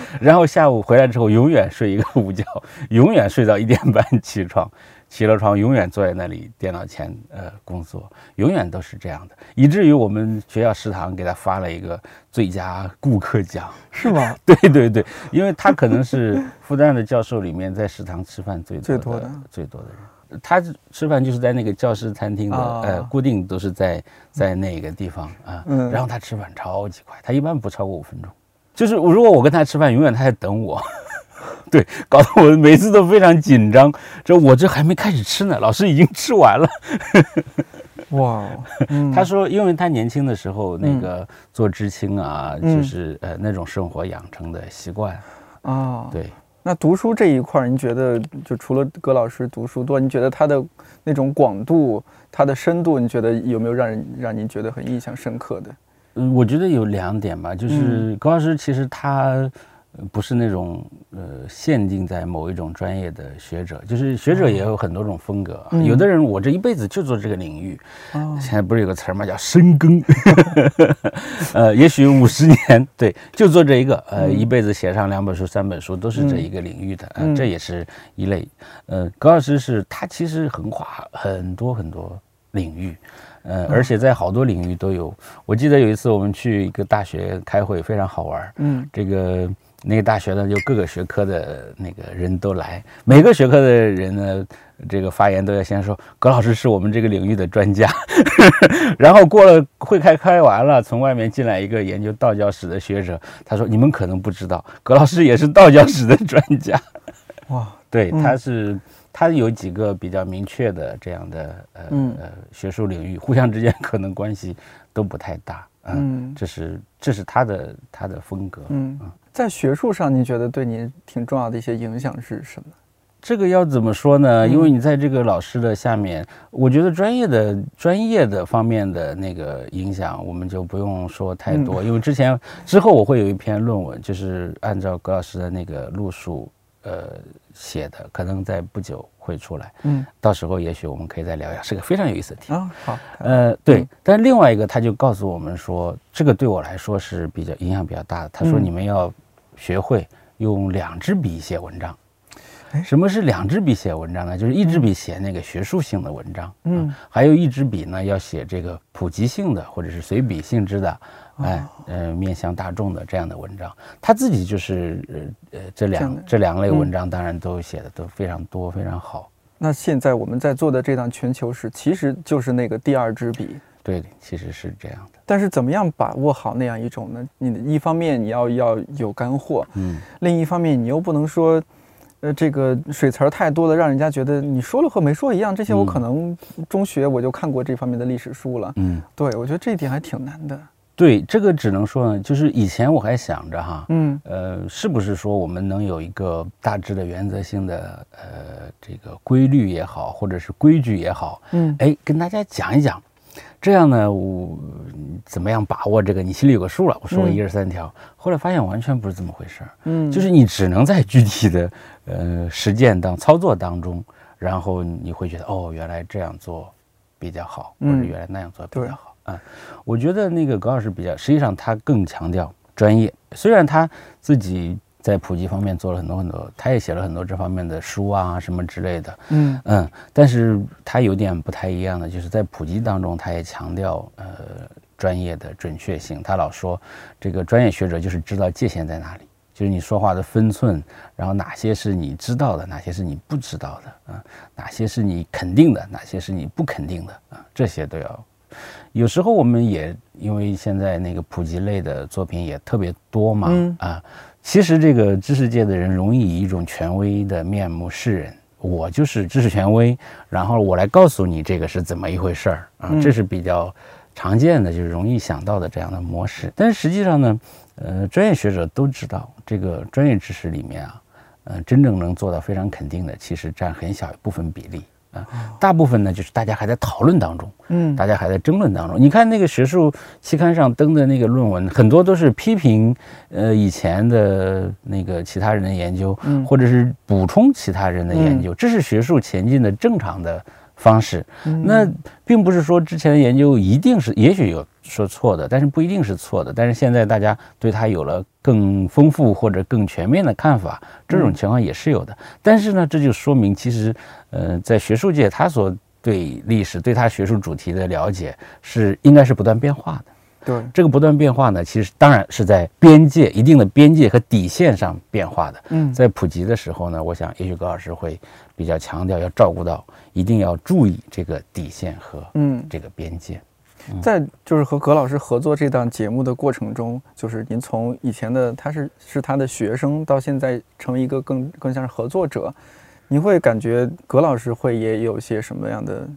*laughs* 然后下午回来之后，永远睡一个午觉，永远睡到一点半起床，起了床永远坐在那里电脑前呃工作，永远都是这样的，以至于我们学校食堂给他发了一个最佳顾客奖，是吗？*laughs* 对对对，因为他可能是复旦的教授里面在食堂吃饭最最多的。最多的。人，他吃饭就是在那个教师餐厅的呃固定都是在在那个地方啊，然后他吃饭超级快，他一般不超过五分钟。就是如果我跟他吃饭，永远他在等我，*laughs* 对，搞得我每次都非常紧张。这我这还没开始吃呢，老师已经吃完了。*laughs* 哇，他说，因为他年轻的时候那个做知青啊，就是呃那种生活养成的习惯啊。对，那读书这一块，您觉得就除了葛老师读书多，您觉得他的那种广度、他的深度，你觉得有没有让人让您觉得很印象深刻的？嗯，我觉得有两点吧，就是高老师其实他不是那种呃限定在某一种专业的学者，就是学者也有很多种风格。有的人我这一辈子就做这个领域，现在不是有个词儿嘛，叫深耕。*laughs* 呃，也许五十年，对，就做这一个，呃，一辈子写上两本书、三本书都是这一个领域的，呃，这也是一类。呃，高老师是他其实横跨很多很多。领域，呃，而且在好多领域都有。我记得有一次我们去一个大学开会，非常好玩。嗯，这个那个大学呢，就各个学科的那个人都来，每个学科的人呢，这个发言都要先说葛老师是我们这个领域的专家。*laughs* 然后过了会开开完了，从外面进来一个研究道教史的学者，他说：“你们可能不知道，葛老师也是道教史的专家。”哇，*laughs* 对，他是。它有几个比较明确的这样的呃呃学术领域，互相之间可能关系都不太大。嗯，这是这是他的他的风格。嗯，在学术上，您觉得对您挺重要的一些影响是什么？这个要怎么说呢？因为你在这个老师的下面，我觉得专业的专业的方面的那个影响，我们就不用说太多。因为之前之后我会有一篇论文，就是按照葛老师的那个路数。呃，写的可能在不久会出来，嗯，到时候也许我们可以再聊一下，是个非常有意思的题啊。好，呃，对，但另外一个他就告诉我们说，这个对我来说是比较影响比较大的。他说你们要学会用两支笔写文章。什么是两支笔写文章呢？就是一支笔写那个学术性的文章，嗯，还有一支笔呢要写这个普及性的或者是随笔性质的。哎，呃，面向大众的这样的文章，他自己就是呃呃这两这两类文章，当然都写的都非常多，非常好。那现在我们在做的这档全球史，其实就是那个第二支笔。对，其实是这样的。但是怎么样把握好那样一种呢？你一方面你要要有干货，嗯，另一方面你又不能说，呃，这个水词儿太多了，让人家觉得你说了和没说一样。这些我可能中学我就看过这方面的历史书了，嗯，对我觉得这一点还挺难的。对这个只能说呢，就是以前我还想着哈，嗯，呃，是不是说我们能有一个大致的原则性的呃这个规律也好，或者是规矩也好，嗯，哎，跟大家讲一讲，这样呢，我怎么样把握这个，你心里有个数了。我说了一二三条，后来发现完全不是这么回事儿，嗯，就是你只能在具体的呃实践当操作当中，然后你会觉得哦，原来这样做比较好，或者原来那样做比较好。啊，我觉得那个葛老师比较，实际上他更强调专业。虽然他自己在普及方面做了很多很多，他也写了很多这方面的书啊什么之类的。嗯嗯，但是他有点不太一样的，就是在普及当中，他也强调呃专业的准确性。他老说这个专业学者就是知道界限在哪里，就是你说话的分寸，然后哪些是你知道的，哪些是你不知道的啊，哪些是你肯定的，哪些是你不肯定的啊，这些都要。有时候我们也因为现在那个普及类的作品也特别多嘛，啊，其实这个知识界的人容易以一种权威的面目示人，我就是知识权威，然后我来告诉你这个是怎么一回事儿啊，这是比较常见的，就是容易想到的这样的模式。但是实际上呢，呃，专业学者都知道，这个专业知识里面啊，呃，真正能做到非常肯定的，其实占很小一部分比例。啊，大部分呢就是大家还在讨论当中，嗯，大家还在争论当中。你看那个学术期刊上登的那个论文，很多都是批评呃以前的那个其他人的研究，或者是补充其他人的研究，这是学术前进的正常的。方式，那并不是说之前的研究一定是，也许有说错的，但是不一定是错的。但是现在大家对它有了更丰富或者更全面的看法，这种情况也是有的。但是呢，这就说明其实，呃，在学术界，他所对历史、对他学术主题的了解是应该是不断变化的。对这个不断变化呢，其实当然是在边界一定的边界和底线上变化的。嗯，在普及的时候呢，我想也许葛老师会比较强调要照顾到，一定要注意这个底线和嗯这个边界。在就是和葛老师合作这档节目的过程中，就是您从以前的他是是他的学生，到现在成为一个更更像是合作者，您会感觉葛老师会也有些什么样的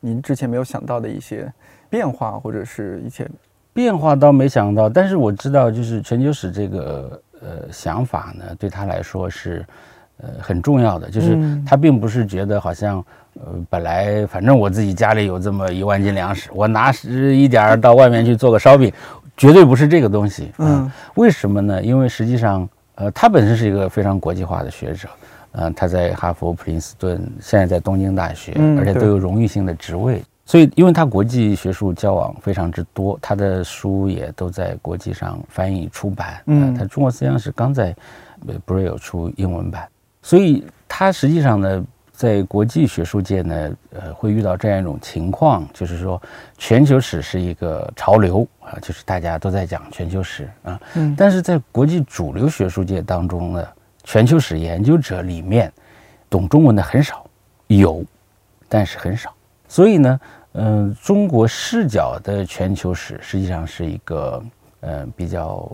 您之前没有想到的一些变化，或者是一些。变化倒没想到，但是我知道，就是全球史这个呃想法呢，对他来说是呃很重要的。就是他并不是觉得好像呃本来反正我自己家里有这么一万斤粮食，我拿十一点儿到外面去做个烧饼，绝对不是这个东西。嗯，为什么呢？因为实际上呃他本身是一个非常国际化的学者，嗯，他在哈佛、普林斯顿，现在在东京大学，而且都有荣誉性的职位。所以，因为他国际学术交往非常之多，他的书也都在国际上翻译出版。嗯，他中国思想史刚在，不是有出英文版，所以它实际上呢，在国际学术界呢，呃，会遇到这样一种情况，就是说全球史是一个潮流啊，就是大家都在讲全球史啊。嗯。但是在国际主流学术界当中呢，全球史研究者里面，懂中文的很少，有，但是很少。所以呢，嗯，中国视角的全球史实际上是一个，呃，比较。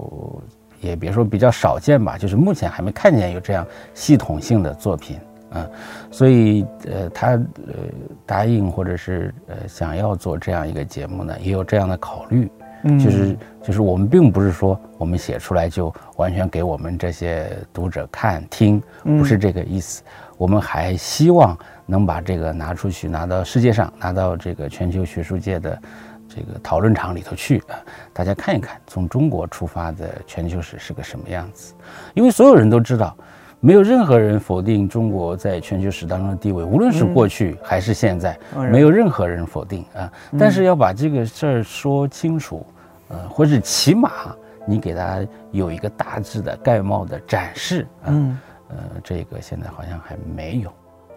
也别说比较少见吧，就是目前还没看见有这样系统性的作品啊，所以呃，他呃答应或者是呃想要做这样一个节目呢，也有这样的考虑，嗯就是就是我们并不是说我们写出来就完全给我们这些读者看听，不是这个意思，我们还希望能把这个拿出去，拿到世界上，拿到这个全球学术界的。这个讨论场里头去啊，大家看一看，从中国出发的全球史是个什么样子？因为所有人都知道，没有任何人否定中国在全球史当中的地位，无论是过去还是现在，没有任何人否定啊。但是要把这个事儿说清楚，呃，或者起码你给大家有一个大致的概貌的展示啊，呃，这个现在好像还没有。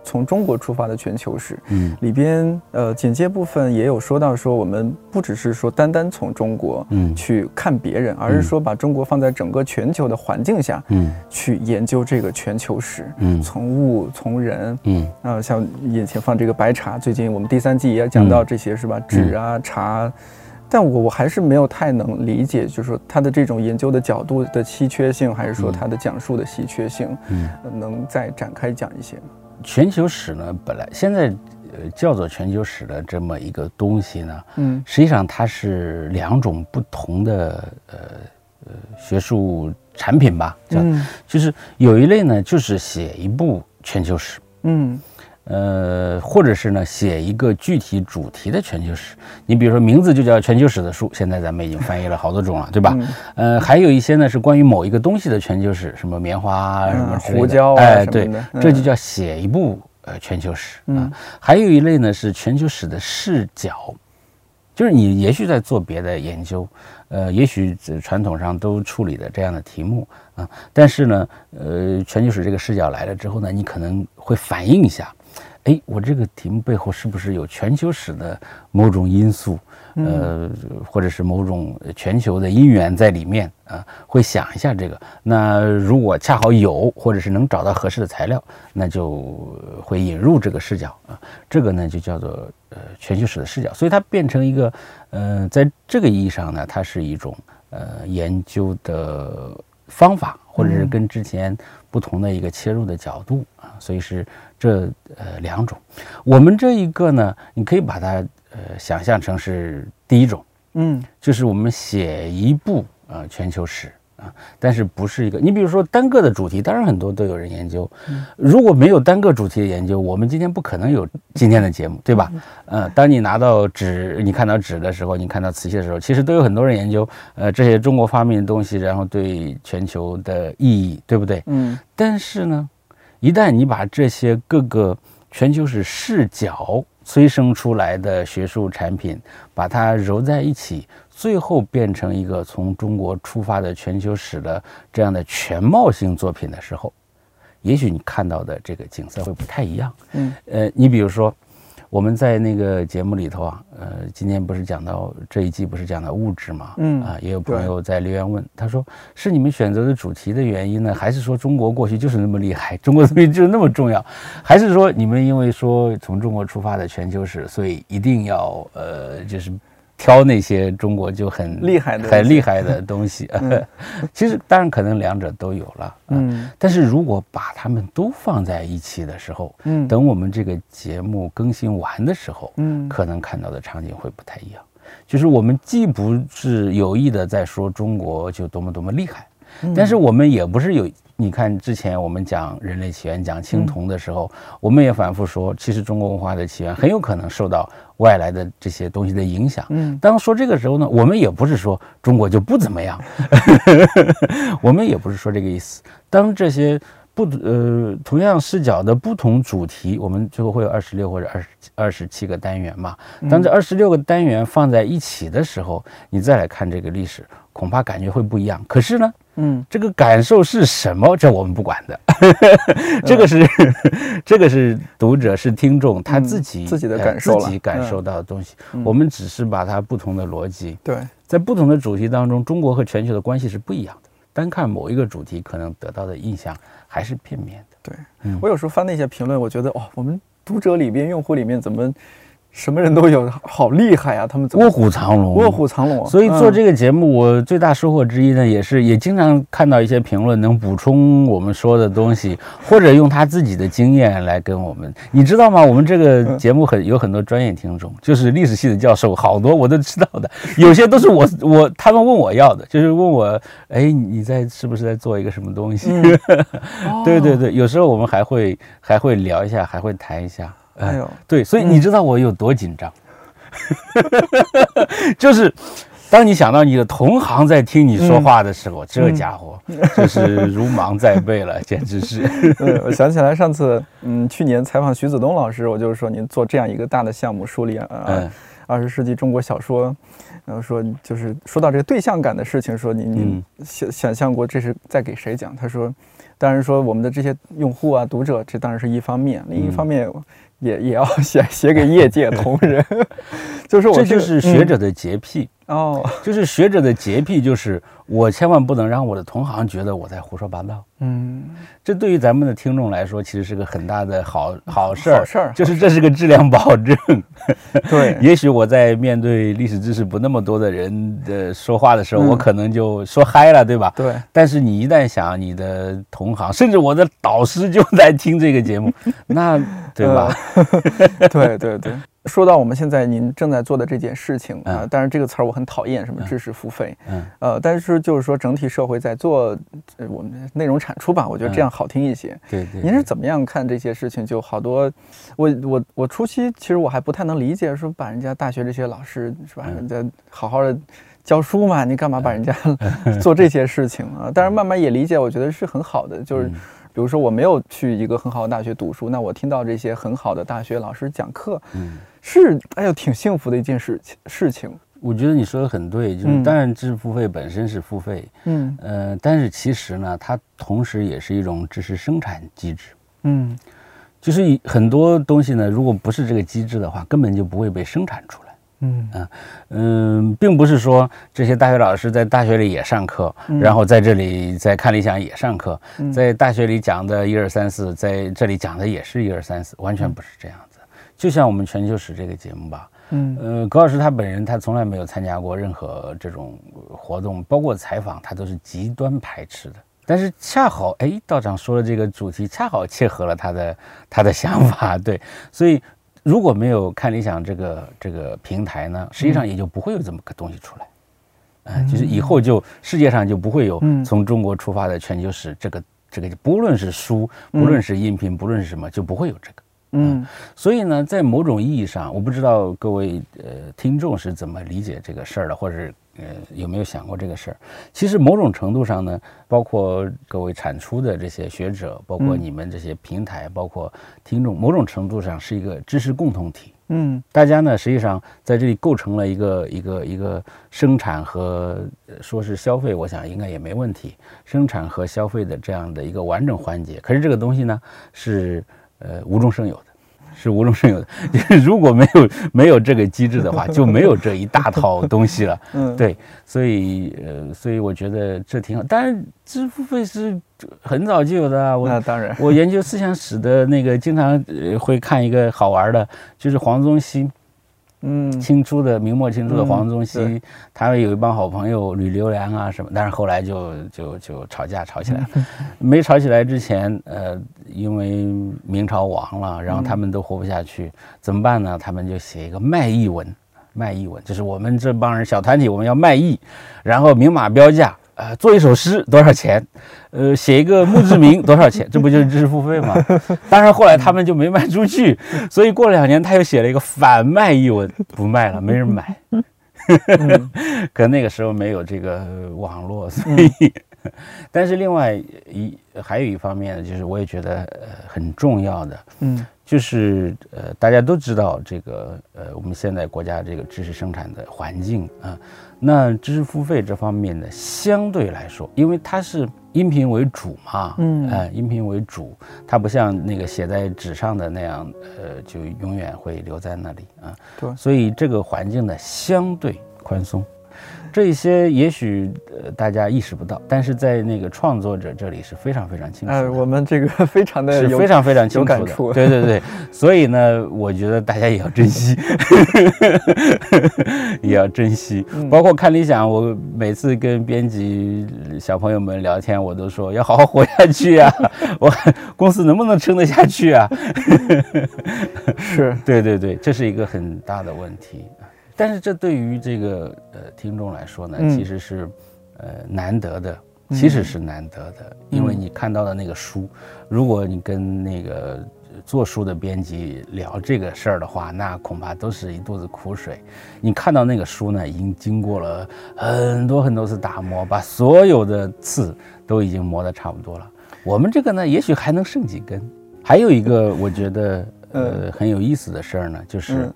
从中国出发的全球史，嗯，里边呃简介部分也有说到，说我们不只是说单单从中国嗯。去看别人，而是说把中国放在整个全球的环境下嗯。去研究这个全球史嗯。从物从人嗯。啊像眼前放这个白茶，最近我们第三季也讲到这些是吧？纸啊茶，但我我还是没有太能理解，就是说他的这种研究的角度的稀缺性，还是说他的讲述的稀缺性，嗯，能再展开讲一些吗？全球史呢，本来现在呃叫做全球史的这么一个东西呢，嗯，实际上它是两种不同的呃呃学术产品吧，嗯，就是有一类呢，就是写一部全球史，嗯。呃，或者是呢，写一个具体主题的全球史。你比如说，名字就叫全球史的书，现在咱们已经翻译了好多种了，对吧？呃，还有一些呢是关于某一个东西的全球史，什么棉花啊、什么胡椒啊，哎，对，这就叫写一部呃全球史啊。还有一类呢是全球史的视角，就是你也许在做别的研究，呃，也许传统上都处理的这样的题目啊，但是呢，呃，全球史这个视角来了之后呢，你可能会反映一下。哎，我这个题目背后是不是有全球史的某种因素，呃，或者是某种全球的因缘在里面啊？会想一下这个。那如果恰好有，或者是能找到合适的材料，那就会引入这个视角啊。这个呢就叫做呃全球史的视角。所以它变成一个，呃，在这个意义上呢，它是一种呃研究的方法，或者是跟之前不同的一个切入的角度啊。所以是。这呃两种，我们这一个呢，你可以把它呃想象成是第一种，嗯，就是我们写一部呃全球史啊，但是不是一个，你比如说单个的主题，当然很多都有人研究，如果没有单个主题的研究，我们今天不可能有今天的节目，对吧？呃，当你拿到纸，你看到纸的时候，你看到瓷器的时候，其实都有很多人研究，呃，这些中国发明的东西，然后对全球的意义，对不对？嗯，但是呢。一旦你把这些各个全球史视角催生出来的学术产品，把它揉在一起，最后变成一个从中国出发的全球史的这样的全貌性作品的时候，也许你看到的这个景色会不太一样。嗯，呃，你比如说。我们在那个节目里头啊，呃，今天不是讲到这一季不是讲到物质嘛，嗯啊，也有朋友在留言问，他说是你们选择的主题的原因呢，还是说中国过去就是那么厉害，*laughs* 中国东西就是那么重要，还是说你们因为说从中国出发的全球史，所以一定要呃就是。挑那些中国就很厉害的、很厉害的东西，*laughs* *laughs* 其实当然可能两者都有了，嗯，但是如果把它们都放在一起的时候，嗯，等我们这个节目更新完的时候，嗯，可能看到的场景会不太一样。就是我们既不是有意的在说中国就多么多么厉害，但是我们也不是有。你看，之前我们讲人类起源、讲青铜的时候，我们也反复说，其实中国文化的起源很有可能受到外来的这些东西的影响。嗯，当说这个时候呢，我们也不是说中国就不怎么样，*laughs* 我们也不是说这个意思。当这些不呃同样视角的不同主题，我们最后会有二十六或者二十二十七个单元嘛？当这二十六个单元放在一起的时候，你再来看这个历史，恐怕感觉会不一样。可是呢？嗯，这个感受是什么？这我们不管的，*laughs* 这个是 *laughs* 这个是读者是听众他自己自己的感受，自己感受到的东西。我们只是把它不同的逻辑，对，在不同的主题当中，中国和全球的关系是不一样的。单看某一个主题，可能得到的印象还是片面的。对，我有时候翻那些评论，我觉得哦，我们读者里边、用户里面怎么？什么人都有，*laughs* 好厉害呀！他们卧虎藏龙，卧虎藏龙。所以做这个节目，我最大收获之一呢，也是也经常看到一些评论，能补充我们说的东西，*laughs* 或者用他自己的经验来跟我们。你知道吗？我们这个节目很有很多专业听众，就是历史系的教授，好多我都知道的，*laughs* 有些都是我我他们问我要的，就是问我，哎，你在是不是在做一个什么东西？对对对，有时候我们还会还会聊一下，还会谈一下。哎呦，对，所以你知道我有多紧张，*laughs* 就是当你想到你的同行在听你说话的时候，这家伙就是如芒在背了，*laughs* 简直是。我想起来上次，嗯，去年采访徐子东老师，我就是说您做这样一个大的项目，梳理啊，二十世纪中国小说，然后说就是说到这个对象感的事情，说您您想想象过这是在给谁讲？他说，当然说我们的这些用户啊、读者，这当然是一方面，另一方面。也也要写写给业界同仁，*laughs* 就是我这就是学者的洁癖哦，*laughs* 就是学者的洁癖，就是我千万不能让我的同行觉得我在胡说八道。嗯，这对于咱们的听众来说，其实是个很大的好好事儿。好事儿，就是这是个质量保证。*laughs* 对，*laughs* 也许我在面对历史知识不那么多的人的说话的时候，我可能就说嗨了，对吧？对。但是你一旦想你的同行，甚至我的导师就在听这个节目，那对吧？对对对。说到我们现在您正在做的这件事情啊，当然这个词儿我很讨厌，什么知识付费，嗯，呃，但是就是说整体社会在做我们内容产出吧，我觉得这样好听一些。对对。您是怎么样看这些事情？就好多，我我我初期其实我还不太能理解，说把人家大学这些老师是吧，人家好好的教书嘛，你干嘛把人家 *laughs* 做这些事情啊？但是慢慢也理解，我觉得是很好的，就是。比如说我没有去一个很好的大学读书，那我听到这些很好的大学老师讲课，嗯，是哎呦挺幸福的一件事情事情。我觉得你说的很对，就是当然知识付费本身是付费，嗯呃，但是其实呢，它同时也是一种知识生产机制，嗯，就是很多东西呢，如果不是这个机制的话，根本就不会被生产出来。嗯啊嗯，并不是说这些大学老师在大学里也上课，然后在这里在看理想也上课，在大学里讲的一二三四，在这里讲的也是一二三四，完全不是这样子。就像我们全球史这个节目吧，嗯。呃，葛老师他本人他从来没有参加过任何这种活动，包括采访，他都是极端排斥的。但是恰好哎，道长说的这个主题恰好切合了他的他的想法，对，所以。如果没有看理想这个这个平台呢，实际上也就不会有这么个东西出来，嗯，就是以后就世界上就不会有从中国出发的全球史这个这个，不论是书，不论是音频，不论是什么，就不会有这个，嗯，所以呢，在某种意义上，我不知道各位呃听众是怎么理解这个事儿的，或者是。呃，有没有想过这个事儿？其实某种程度上呢，包括各位产出的这些学者，包括你们这些平台，包括听众，某种程度上是一个知识共同体。嗯，大家呢实际上在这里构成了一个一个一个生产和说是消费，我想应该也没问题。生产和消费的这样的一个完整环节，可是这个东西呢是呃无中生有的。是无中生有的，*laughs* 如果没有没有这个机制的话，就没有这一大套 *laughs* 东西了。嗯，对，所以呃，所以我觉得这挺好。当然，支付费是很早就有的啊。那当然，我研究思想史的那个，经常会看一个好玩的，就是黄宗羲。嗯，清初的明末清初的黄宗羲，他有一帮好朋友吕留良啊什么，但是后来就 *laughs* 就就吵架吵起来了。没吵起来之前，呃，因为明朝亡了，然后他们都活不下去，怎么办呢？他们就写一个卖艺文，卖艺文就是我们这帮人小团体，我们要卖艺，然后明码标价。呃，做一首诗多少钱？呃，写一个墓志铭 *laughs* 多少钱？这不就是知识付费吗？当然，后来他们就没卖出去，所以过了两年，他又写了一个反卖译文，不卖了，没人买。*laughs* 可那个时候没有这个网络，所以。但是另外一还有一方面呢，就是我也觉得呃很重要的，嗯，就是呃，大家都知道这个呃，我们现在国家这个知识生产的环境啊，那知识付费这方面呢，相对来说，因为它是音频为主嘛，嗯，哎，音频为主，它不像那个写在纸上的那样，呃，就永远会留在那里啊，对，所以这个环境呢，相对宽松。这些也许呃大家意识不到，但是在那个创作者这里是非常非常清楚。哎，我们这个 *laughs* 非常的是非常非常清楚的。对对对，*laughs* 所以呢，我觉得大家也要珍惜，*laughs* 也要珍惜。包括看理想，我每次跟编辑小朋友们聊天，我都说要好好活下去啊！我公司能不能撑得下去啊？是对对对，这是一个很大的问题。但是这对于这个呃听众来说呢，其实是，呃难得的，其实是难得的，因为你看到的那个书，如果你跟那个做书的编辑聊这个事儿的话，那恐怕都是一肚子苦水。你看到那个书呢，已经经过了很多很多次打磨，把所有的刺都已经磨得差不多了。我们这个呢，也许还能剩几根。还有一个我觉得呃很有意思的事儿呢，就是。嗯，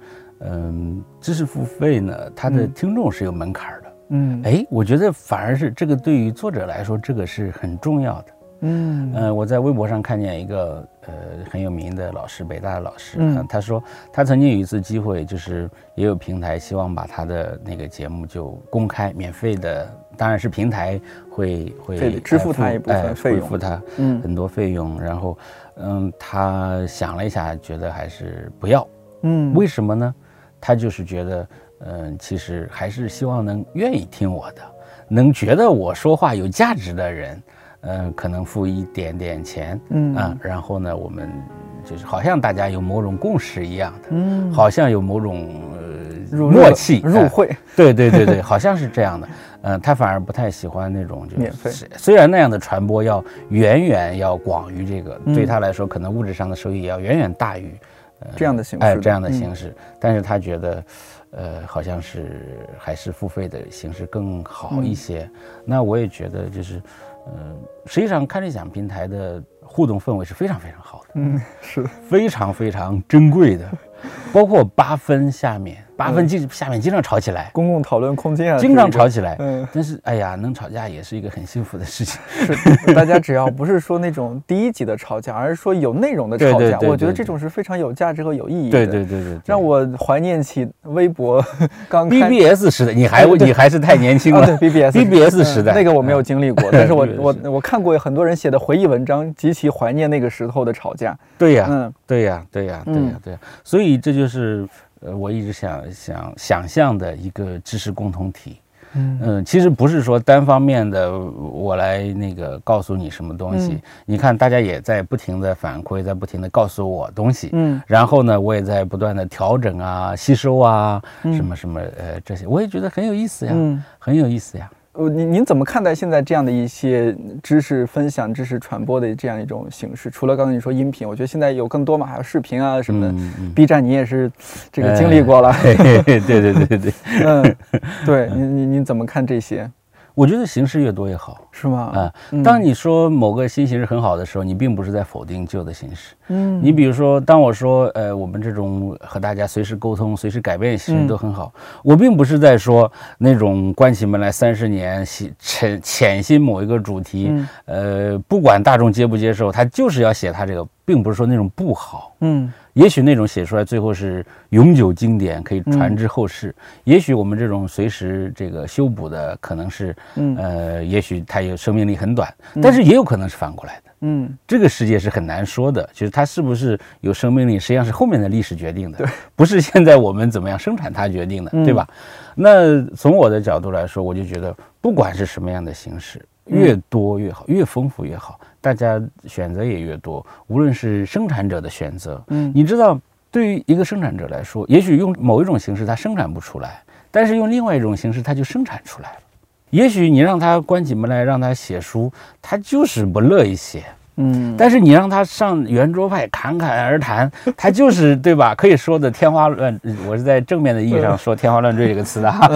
知识付费呢，它的听众是有门槛的。嗯，哎，我觉得反而是这个对于作者来说，这个是很重要的。嗯，呃，我在微博上看见一个呃很有名的老师，北大的老师，他说他曾经有一次机会，就是也有平台希望把他的那个节目就公开免费的，当然是平台会会支付他一部分费用，付他很多费用。然后，嗯，他想了一下，觉得还是不要。嗯，为什么呢？他就是觉得，嗯，其实还是希望能愿意听我的，能觉得我说话有价值的人，嗯，可能付一点点钱，嗯。啊，然后呢，我们就是好像大家有某种共识一样的，嗯，好像有某种呃默契入会，*laughs* 对对对对，好像是这样的，嗯，他反而不太喜欢那种就免费，虽然那样的传播要远远要广于这个，对他来说，可能物质上的收益也要远远大于。这样的形式，哎，这样的形式，但是他觉得，呃，好像是还是付费的形式更好一些。那我也觉得，就是，嗯，实际上看理想平台的互动氛围是非常非常好的，嗯，是非常非常珍贵的，包括八分下面。八分经下面经常吵起来，公共讨论空间啊，经常吵起来。嗯，但是哎呀，能吵架也是一个很幸福的事情。是，*laughs* 大家只要不是说那种低一级的吵架，而是说有内容的吵架，我觉得这种是非常有价值和有意义的。对对对对，让我怀念起微博刚 BBS 时代，你还你还是太年轻了。对 BBS BBS 时代，那个我没有经历过，但是我 *laughs* 我我看过很多人写的回忆文章，极其怀念那个时候的吵架。对呀，嗯，对呀，对呀，对呀，对呀，所以这就是。呃，我一直想想想象的一个知识共同体，嗯嗯，其实不是说单方面的我来那个告诉你什么东西，你看大家也在不停的反馈，在不停的告诉我东西，嗯，然后呢，我也在不断的调整啊、吸收啊，什么什么呃这些，我也觉得很有意思呀，嗯，很有意思呀。呃，您您怎么看待现在这样的一些知识分享、知识传播的这样一种形式？除了刚才你说音频，我觉得现在有更多嘛，还有视频啊什么的。B 站你也是这个经历过了，*laughs* 对对对对对，嗯，对，您您您怎么看这些？我觉得形式越多越好，是吗？啊，当你说某个新形式很好的时候，你并不是在否定旧的形式。嗯，你比如说，当我说，呃，我们这种和大家随时沟通、随时改变形式都很好，我并不是在说那种关起门来三十年潜潜心某一个主题，呃，不管大众接不接受，他就是要写他这个，并不是说那种不好。嗯。也许那种写出来最后是永久经典，可以传之后世。也许我们这种随时这个修补的，可能是，呃，也许它有生命力很短，但是也有可能是反过来的。嗯，这个世界是很难说的，就是它是不是有生命力，实际上是后面的历史决定的，对，不是现在我们怎么样生产它决定的，对吧？那从我的角度来说，我就觉得不管是什么样的形式，越多越好，越丰富越好。大家选择也越多，无论是生产者的选择，嗯，你知道，对于一个生产者来说，也许用某一种形式他生产不出来，但是用另外一种形式他就生产出来了。也许你让他关起门来让他写书，他就是不乐意写，嗯，但是你让他上圆桌派侃侃而谈，*laughs* 他就是对吧？可以说的天花乱，我是在正面的意义上说天花乱坠这个词的哈。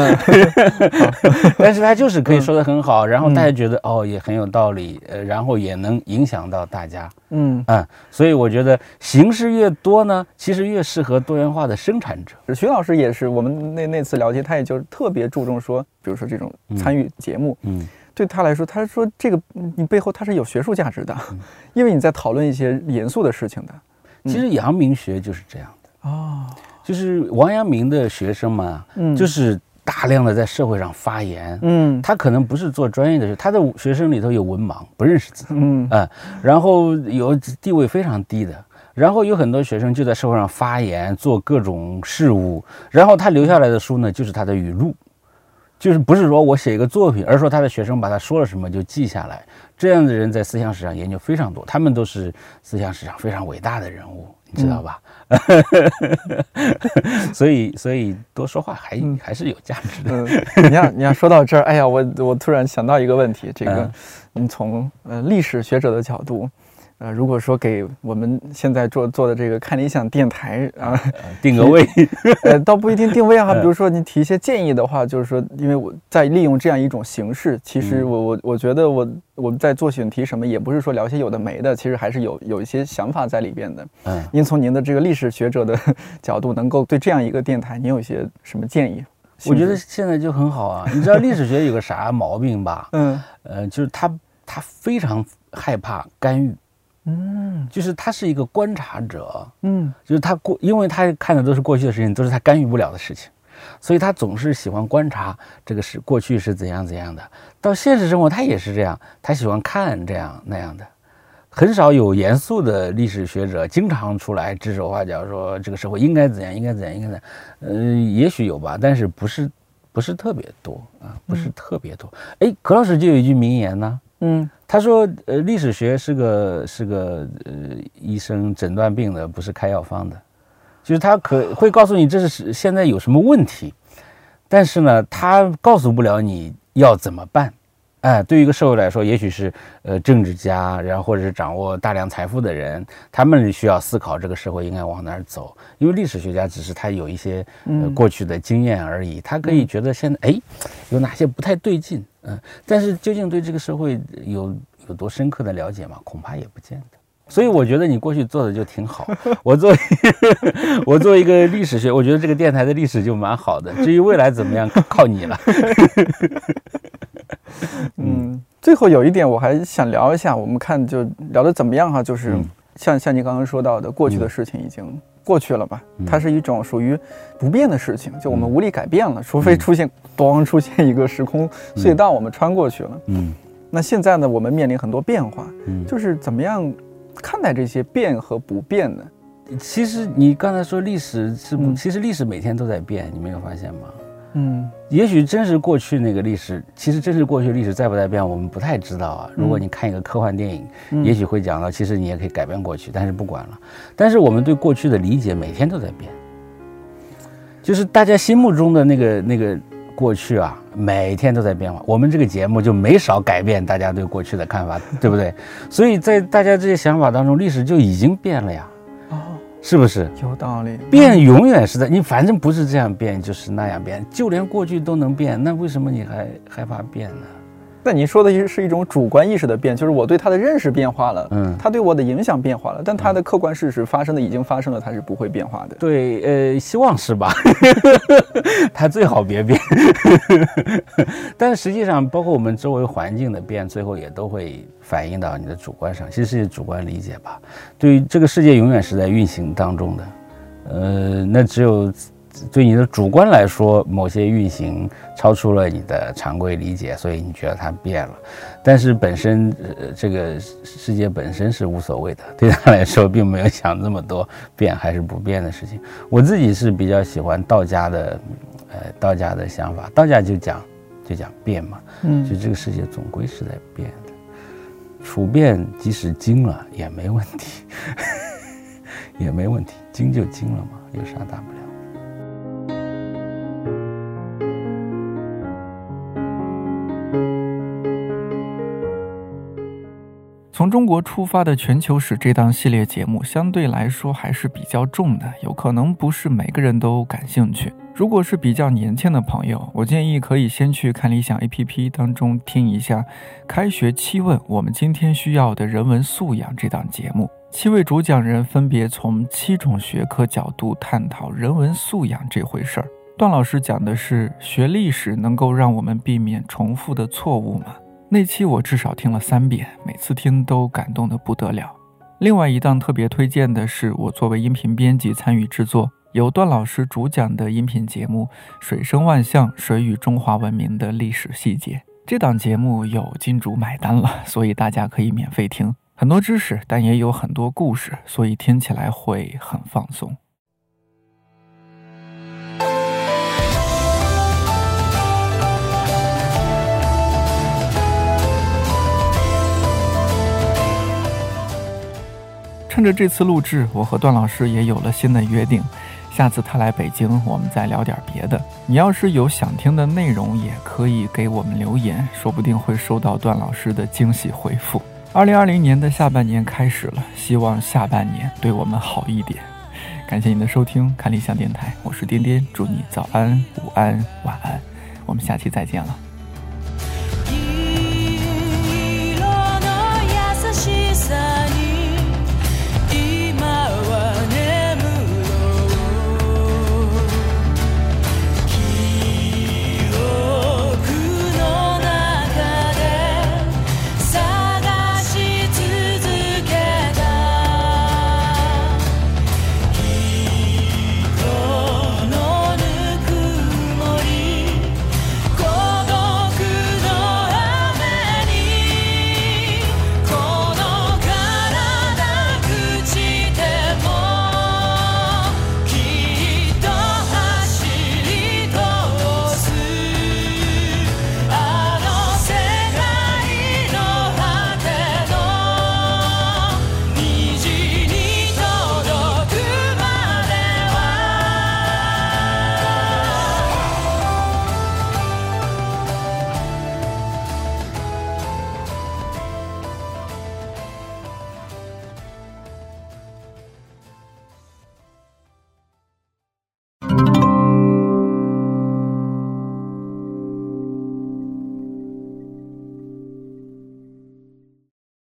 *laughs* 但是他就是可以说的很好，然后大家觉得哦也很有道理，呃，然后也能影响到大家。嗯嗯，所以我觉得形式越多呢，其实越适合多元化的生产者。徐老师也是，我们那那次聊天，他也就特别注重说，比如说这种参与节目，嗯。对他来说，他说这个你背后他是有学术价值的，*laughs* 因为你在讨论一些严肃的事情的。其实阳明学就是这样的哦，就是王阳明的学生嘛，嗯，就是大量的在社会上发言，嗯，他可能不是做专业的事，他的学生里头有文盲，不认识字，嗯。啊，然后有地位非常低的，然后有很多学生就在社会上发言，做各种事务，然后他留下来的书呢，就是他的语录。就是不是说我写一个作品，而是说他的学生把他说了什么就记下来。这样的人在思想史上研究非常多，他们都是思想史上非常伟大的人物，你知道吧？*laughs* 所以，所以多说话还还是有价值的。你要你要说到这儿，哎呀，我我突然想到一个问题，这个你从呃历史学者的角度。呃，如果说给我们现在做做的这个看理想电台啊 *laughs* 定个位，*laughs* 呃，倒不一定定位啊。比如说你提一些建议的话，就是说，因为我在利用这样一种形式，其实我我我觉得我我们在做选题什么，也不是说聊些有的没的，其实还是有有一些想法在里边的。嗯，您从您的这个历史学者的 *laughs* 角度，能够对这样一个电台，您有一些什么建议？我觉得现在就很好啊。你知道历史学有个啥毛病吧？嗯，呃，就是他他非常害怕干预。嗯，就是他是一个观察者，嗯，就是他过，因为他看的都是过去的事情，都是他干预不了的事情，所以他总是喜欢观察这个是过去是怎样怎样的。到现实生活，他也是这样，他喜欢看这样那样的，很少有严肃的历史学者经常出来指手画脚说这个社会应该怎样，应该怎样，应该怎样。嗯，也许有吧，但是不是不是特别多啊，不是特别多。哎，葛老师就有一句名言呢。嗯，他说，呃，历史学是个是个呃医生诊断病的，不是开药方的，就是他可会告诉你这是现在有什么问题，但是呢，他告诉不了你要怎么办。哎，对于一个社会来说，也许是呃政治家，然后或者是掌握大量财富的人，他们需要思考这个社会应该往哪儿走。因为历史学家只是他有一些呃过去的经验而已，他可以觉得现在哎有哪些不太对劲，嗯，但是究竟对这个社会有有多深刻的了解吗？恐怕也不见得。所以我觉得你过去做的就挺好。我做 *laughs* 我做一个历史学，我觉得这个电台的历史就蛮好的。至于未来怎么样，靠你了。嗯，最后有一点我还想聊一下，我们看就聊的怎么样哈？就是像像你刚刚说到的，过去的事情已经过去了吧？它是一种属于不变的事情，就我们无力改变了，除非出现咣出现一个时空隧道，我们穿过去了。嗯，那现在呢，我们面临很多变化，就是怎么样看待这些变和不变呢？其实你刚才说历史是，其实历史每天都在变，你没有发现吗？嗯，也许真是过去那个历史，其实真是过去历史在不在变，我们不太知道啊。如果你看一个科幻电影，也许会讲到，其实你也可以改变过去，但是不管了。但是我们对过去的理解每天都在变，就是大家心目中的那个那个过去啊，每天都在变化。我们这个节目就没少改变大家对过去的看法，对不对？所以在大家这些想法当中，历史就已经变了呀。是不是有道理？变永远是在你，反正不是这样变，就是那样变。就连过去都能变，那为什么你还害怕变呢？那您说的是一种主观意识的变，就是我对他的认识变化了，嗯，他对我的影响变化了，但他的客观事实发生的已经发生了，他是不会变化的。对，呃，希望是吧？*laughs* 他最好别变。*laughs* 但是实际上，包括我们周围环境的变，最后也都会反映到你的主观上，其实是主观理解吧。对于这个世界，永远是在运行当中的，呃，那只有。对你的主观来说，某些运行超出了你的常规理解，所以你觉得它变了。但是本身，呃，这个世界本身是无所谓的，对他来说并没有想那么多变还是不变的事情。我自己是比较喜欢道家的，呃，道家的想法。道家就讲，就讲变嘛，嗯，就这个世界总归是在变的，处变即使精了也没问题，也没问题，*laughs* 精就精了嘛，有啥大不了？从中国出发的全球史这档系列节目相对来说还是比较重的，有可能不是每个人都感兴趣。如果是比较年轻的朋友，我建议可以先去看理想 APP 当中听一下《开学七问：我们今天需要的人文素养》这档节目。七位主讲人分别从七种学科角度探讨人文素养这回事儿。段老师讲的是学历史能够让我们避免重复的错误吗？那期我至少听了三遍，每次听都感动得不得了。另外一档特别推荐的是我作为音频编辑参与制作。由段老师主讲的音频节目《水声万象：水与中华文明的历史细节》，这档节目有金主买单了，所以大家可以免费听。很多知识，但也有很多故事，所以听起来会很放松。趁着这次录制，我和段老师也有了新的约定。下次他来北京，我们再聊点别的。你要是有想听的内容，也可以给我们留言，说不定会收到段老师的惊喜回复。二零二零年的下半年开始了，希望下半年对我们好一点。感谢您的收听，看理想电台，我是颠颠，祝你早安、午安、晚安，我们下期再见了。